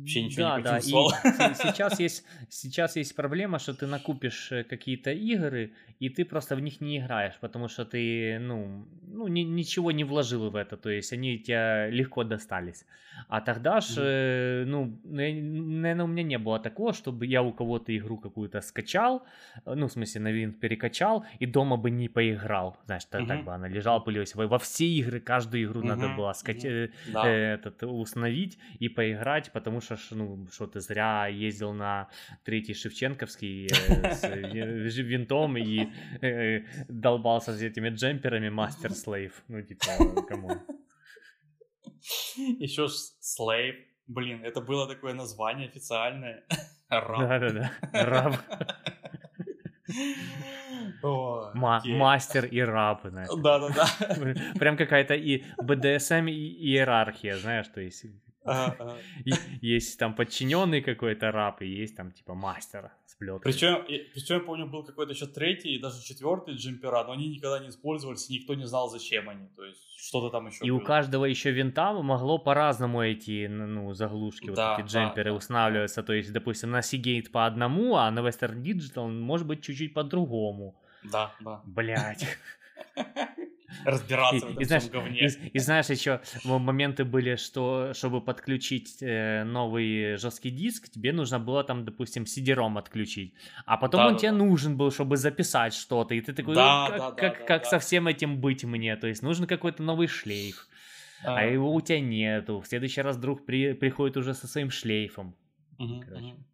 Вообще ничего да, не почувствовал. Да, и сейчас есть, сейчас есть проблема, что ты накупишь э, какие-то игры, и ты просто в них не играешь, потому что ты, ну, ну ни, ничего не вложил в это, то есть они тебя легко достались. А тогда же, mm-hmm. ну, наверное, у меня не было такого, чтобы я у кого-то игру какую-то скачал, ну, в смысле, на винт перекачал, и дома бы не поиграл. Знаешь, mm-hmm. так бы она лежала, пылилась. Во все игры, каждую игру mm-hmm. надо было скачать, mm-hmm. да. э, этот, установить и поиграть, потому что, ну, что ты зря ездил на третий Шевченковский э, с винтом и э, долбался с этими джемперами Master Slave. Ну, типа, кому? Еще Slave. Блин, это было такое название официальное. Раб. Да-да-да, раб. Мастер и раб, знаешь. Да-да-да. Прям какая-то и БДСМ иерархия, знаешь, то есть есть там подчиненный какой-то раб, и есть там типа мастер с плеткой. Причем, причем я помню, был какой-то еще третий и даже четвертый джемпера, но они никогда не использовались, никто не знал, зачем они. То есть что-то там еще И было. у каждого еще винта могло по-разному эти ну, заглушки, да, вот эти джемперы да. Да. То есть, допустим, на Seagate по одному, а на Western Digital может быть чуть-чуть по-другому. Да, да. Блять. разбираться и, в этом и, знаешь, говне. И, и знаешь, еще моменты были, что чтобы подключить э, новый жесткий диск, тебе нужно было там, допустим, CD-ROM отключить. А потом да, он да, тебе да. нужен был, чтобы записать что-то. И ты такой, да, ну, как, да, как, да, как да. со всем этим быть мне? То есть нужен какой-то новый шлейф. А, а его у тебя нету. В следующий раз друг при, приходит уже со своим шлейфом. Угу, Короче. Угу.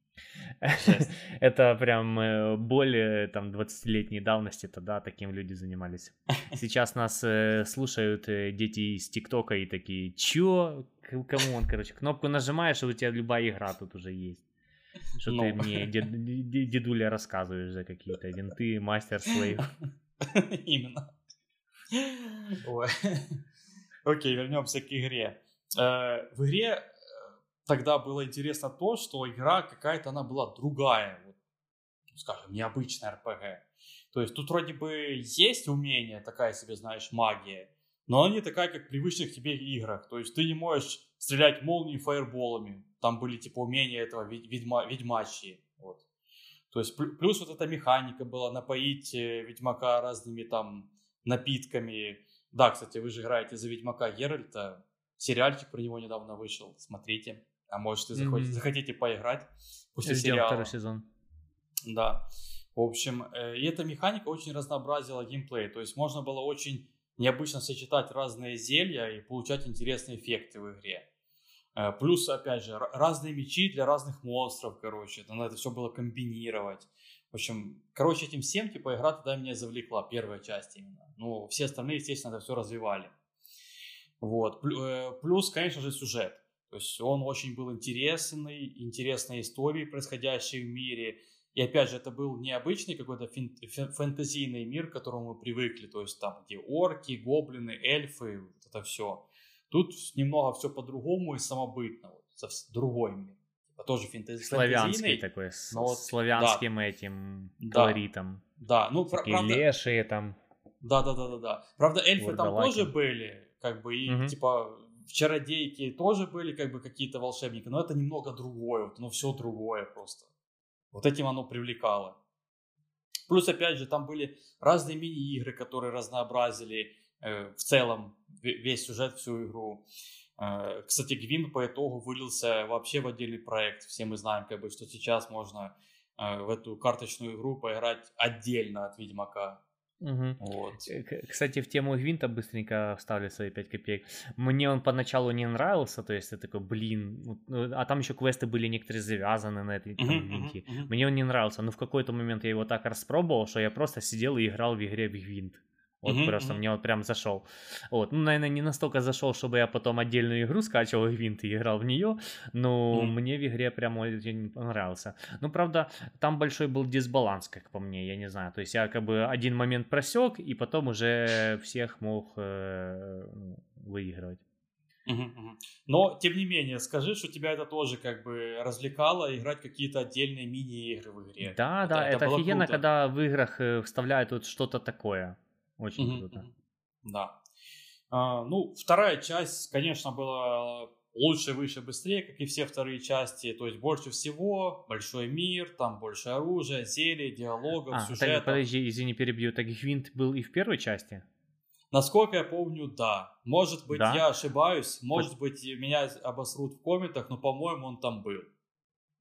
Это прям э, более там 20-летней давности тогда таким люди занимались. Сейчас нас э, слушают э, дети из ТикТока и такие, чё? Кому он, короче, кнопку нажимаешь, и у тебя любая игра тут уже есть. Что ты мне, дед, дедуля, рассказываешь за какие-то винты, мастер слейв. Именно. Окей, вернемся к игре. В игре тогда было интересно то, что игра какая-то она была другая, вот, ну, скажем, необычная РПГ. То есть тут вроде бы есть умение, такая себе, знаешь, магия, но она не такая, как в привычных тебе играх. То есть ты не можешь стрелять молнией фаерболами. Там были типа умения этого ведьма, ведьмачьи. Вот. То есть плюс вот эта механика была напоить э, ведьмака разными там напитками. Да, кстати, вы же играете за ведьмака Геральта. Сериальчик про него недавно вышел. Смотрите. А может, и захотите, mm-hmm. захотите поиграть после Ждем сериала. второй сезон. Да. В общем, э, и эта механика очень разнообразила геймплей. То есть можно было очень необычно сочетать разные зелья и получать интересные эффекты в игре. Э, плюс, опять же, разные мечи для разных монстров, короче. Надо это все было комбинировать. В общем, короче, этим всем, типа, игра тогда меня завлекла, первая часть именно. Ну, все остальные, естественно, это все развивали. Вот. Э, плюс, конечно же, сюжет. То есть он очень был интересный, интересные истории, происходящие в мире. И опять же, это был необычный какой-то фэнтезийный мир, к которому мы привыкли. То есть там, где орки, гоблины, эльфы, вот это все. Тут немного все по-другому и самобытно. Вот, другой мир. Это тоже фэнтези- Славянский такой, с вот, славянским да, этим колоритом. Да, ну, Такие правда... лешие там. Да, да, да, да, да. Правда, эльфы там тоже были, как бы, и угу. типа в чародейке тоже были как бы какие-то волшебники, но это немного другое, вот, ну все другое просто. Вот этим оно привлекало. Плюс, опять же, там были разные мини-игры, которые разнообразили э, в целом весь сюжет, всю игру. Э, кстати, Гвин по итогу вылился вообще в отдельный проект. Все мы знаем, как бы, что сейчас можно э, в эту карточную игру поиграть отдельно от Ведьмака. Угу. Вот. Кстати, в тему Гвинта быстренько вставлю свои 5 копеек. Мне он поначалу не нравился, то есть я такой, блин, ну, а там еще квесты были некоторые завязаны на этой там, Гвинте. Uh-huh, uh-huh. Мне он не нравился, но в какой-то момент я его так распробовал, что я просто сидел и играл в игре в Гвинт. Вот mm-hmm, просто мне вот прям зашел. Вот, ну, наверное, не настолько зашел, чтобы я потом отдельную игру скачивал винт и играл в нее, но mm-hmm. мне в игре прям очень понравился. Ну, правда, там большой был дисбаланс, как по мне, я не знаю. То есть я как бы один момент просек, и потом уже всех мог э, ну, выигрывать. Но, тем не менее, скажи, что тебя это тоже как бы развлекало, играть какие-то отдельные мини-игры в игре. Да, это, да, это, это офигенно, круто. когда в играх э, вставляют вот что-то такое. Очень mm-hmm. круто. Да. А, ну, вторая часть, конечно, была лучше, выше, быстрее, как и все вторые части. То есть больше всего, большой мир, там больше оружия, зелий, диалогов, а, сюжета. Так, подожди, извини, перебью. Так Гвинт был и в первой части? Насколько я помню, да. Может быть, да? я ошибаюсь, может быть, меня обосрут в комментах, но, по-моему, он там был.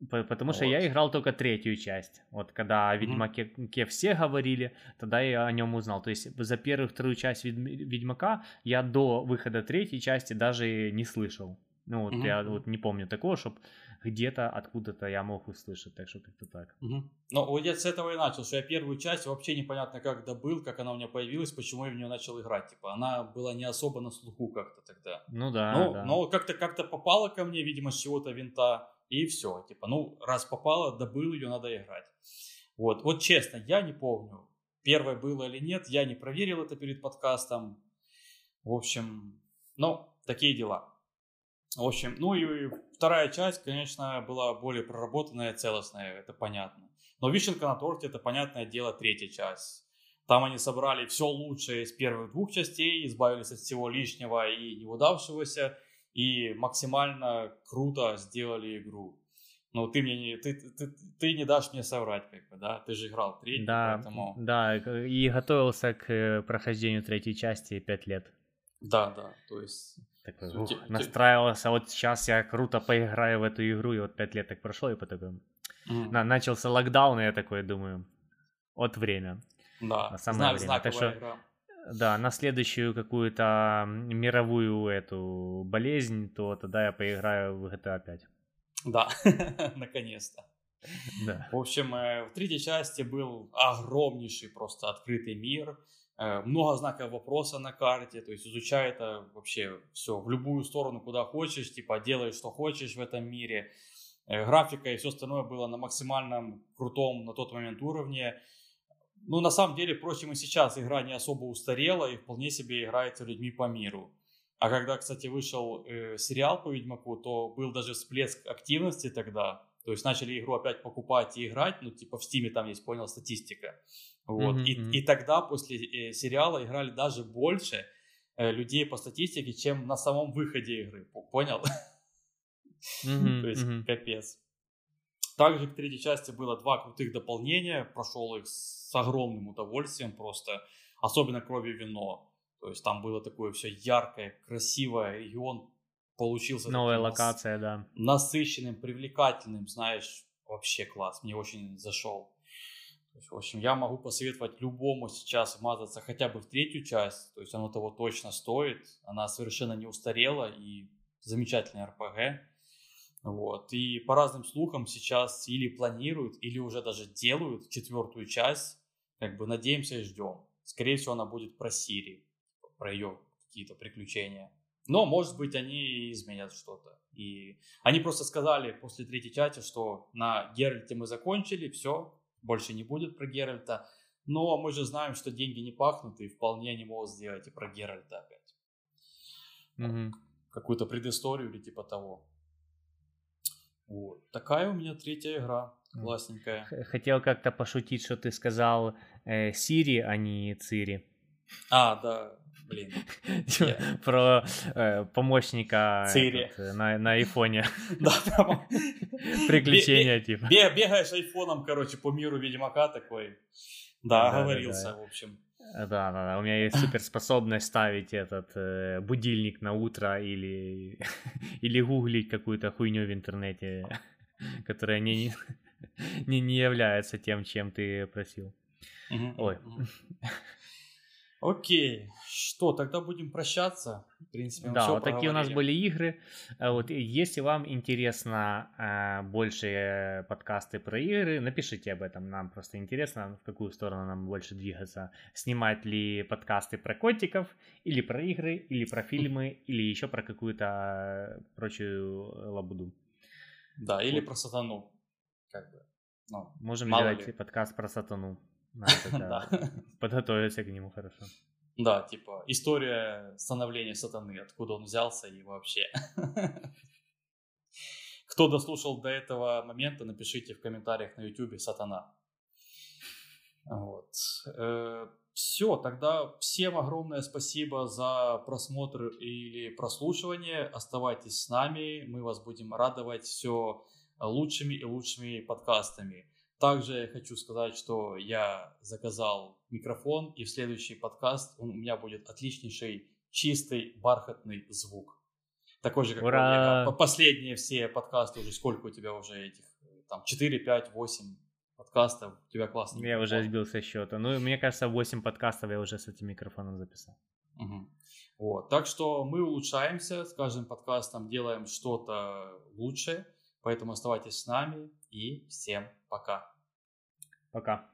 Потому вот. что я играл только третью часть. Вот когда о Ведьмаке mm-hmm. все говорили, тогда я о нем узнал. То есть за первую вторую часть Ведьмака я до выхода третьей части даже не слышал. Ну вот mm-hmm. я вот не помню такого, чтобы где-то откуда-то я мог услышать, так что как-то так. Угу. Ну, вот я с этого и начал, что я первую часть вообще непонятно как добыл, как она у меня появилась, почему я в нее начал играть. Типа, она была не особо на слуху как-то тогда. Ну да, ну, да. Но как-то как-то попала ко мне, видимо, с чего-то винта, и все. Типа, ну, раз попала, добыл ее, надо играть. Вот, вот честно, я не помню, первое было или нет, я не проверил это перед подкастом. В общем, ну, такие дела. В общем, ну и вторая часть, конечно, была более проработанная, целостная, это понятно. Но вишенка на торте, это понятное дело, третья часть. Там они собрали все лучшее из первых двух частей, избавились от всего лишнего и неудавшегося, и максимально круто сделали игру. Ну, ты мне не, ты, ты, ты не дашь мне соврать, как бы, да? Ты же играл третий, да, поэтому... Да, и готовился к э, прохождению третьей части пять лет. Да, да, то есть такой, ух, настраивался, вот сейчас я круто поиграю в эту игру, и вот пять лет так прошло, и потом mm. на, начался локдаун, и я такой думаю, вот время. Да, самое Знак, время. Так что, игра. Да, на следующую какую-то мировую эту болезнь, то тогда я поиграю в GTA 5. Да, наконец-то. Да. В общем, э, в третьей части был огромнейший просто открытый мир, Э, много знаков вопроса на карте, то есть изучай это вообще все в любую сторону, куда хочешь, типа делай, что хочешь в этом мире. Э, графика и все остальное было на максимальном крутом на тот момент уровне. Ну, на самом деле, впрочем, и сейчас игра не особо устарела и вполне себе играется людьми по миру. А когда, кстати, вышел э, сериал по Ведьмаку, то был даже всплеск активности тогда. То есть начали игру опять покупать и играть, ну, типа в Стиме там есть, понял, статистика. Вот. Mm-hmm. И, и тогда после э, сериала играли даже больше э, людей по статистике, чем на самом выходе игры. Понял? Mm-hmm. То есть mm-hmm. капец. Также к третьей части было два крутых дополнения. Прошел их с огромным удовольствием просто. Особенно крови и вино. То есть там было такое все яркое, красивое. Регион получился... Новая локация, нас... да. Насыщенным, привлекательным, знаешь. Вообще класс. Мне очень зашел в общем, я могу посоветовать любому сейчас вмазаться хотя бы в третью часть, то есть оно того точно стоит, она совершенно не устарела и замечательный РПГ. Вот. И по разным слухам сейчас или планируют, или уже даже делают четвертую часть. Как бы надеемся и ждем. Скорее всего, она будет про Сири, про ее какие-то приключения. Но, может быть, они изменят что-то. И они просто сказали после третьей части, что на Геральте мы закончили, все, больше не будет про Геральта. Но мы же знаем, что деньги не пахнут, и вполне они могут сделать и про Геральта опять. Mm-hmm. Какую-то предысторию или типа того. Вот. Такая у меня третья игра. Классненькая. Хотел как-то пошутить, что ты сказал э, Сири, а не Цири. А, да, блин. Про э, помощника Цири. Этот, э, на, на айфоне. Да. Приключения, типа. Бегаешь айфоном, короче, по миру Ведьмака такой. Да, оговорился, в общем. Да, да, да. У меня есть суперспособность ставить этот э, будильник на утро или, или гуглить какую-то хуйню в интернете, которая не, не, не является тем, чем ты просил. Ой. Окей, что, тогда будем прощаться. В принципе, да, вот такие у нас были игры. Э, вот если вам интересно э, больше подкасты про игры, напишите об этом. Нам просто интересно, в какую сторону нам больше двигаться. Снимать ли подкасты про котиков, или про игры, или про фильмы, или еще про какую-то прочую лабуду. Да, или про сатану. Как бы. Ну, Можем сделать ли. подкаст про сатану. Подготовиться к нему хорошо. Да, типа история становления сатаны, откуда он взялся и вообще. Кто дослушал до этого момента, напишите в комментариях на YouTube «Сатана». Вот. Э, все, тогда всем огромное спасибо за просмотр или прослушивание. Оставайтесь с нами, мы вас будем радовать все лучшими и лучшими подкастами. Также я хочу сказать, что я заказал микрофон, и в следующий подкаст у меня будет отличнейший, чистый, бархатный звук. Такой же, как Ура! у Последние все подкасты уже, сколько у тебя уже этих, там, 4, 5, 8 подкастов, у тебя классно. Я уже сбился счета. Ну, мне кажется, 8 подкастов я уже с этим микрофоном записал. Угу. Вот. Так что мы улучшаемся, с каждым подкастом делаем что-то лучше, поэтому оставайтесь с нами и всем пока. Пока.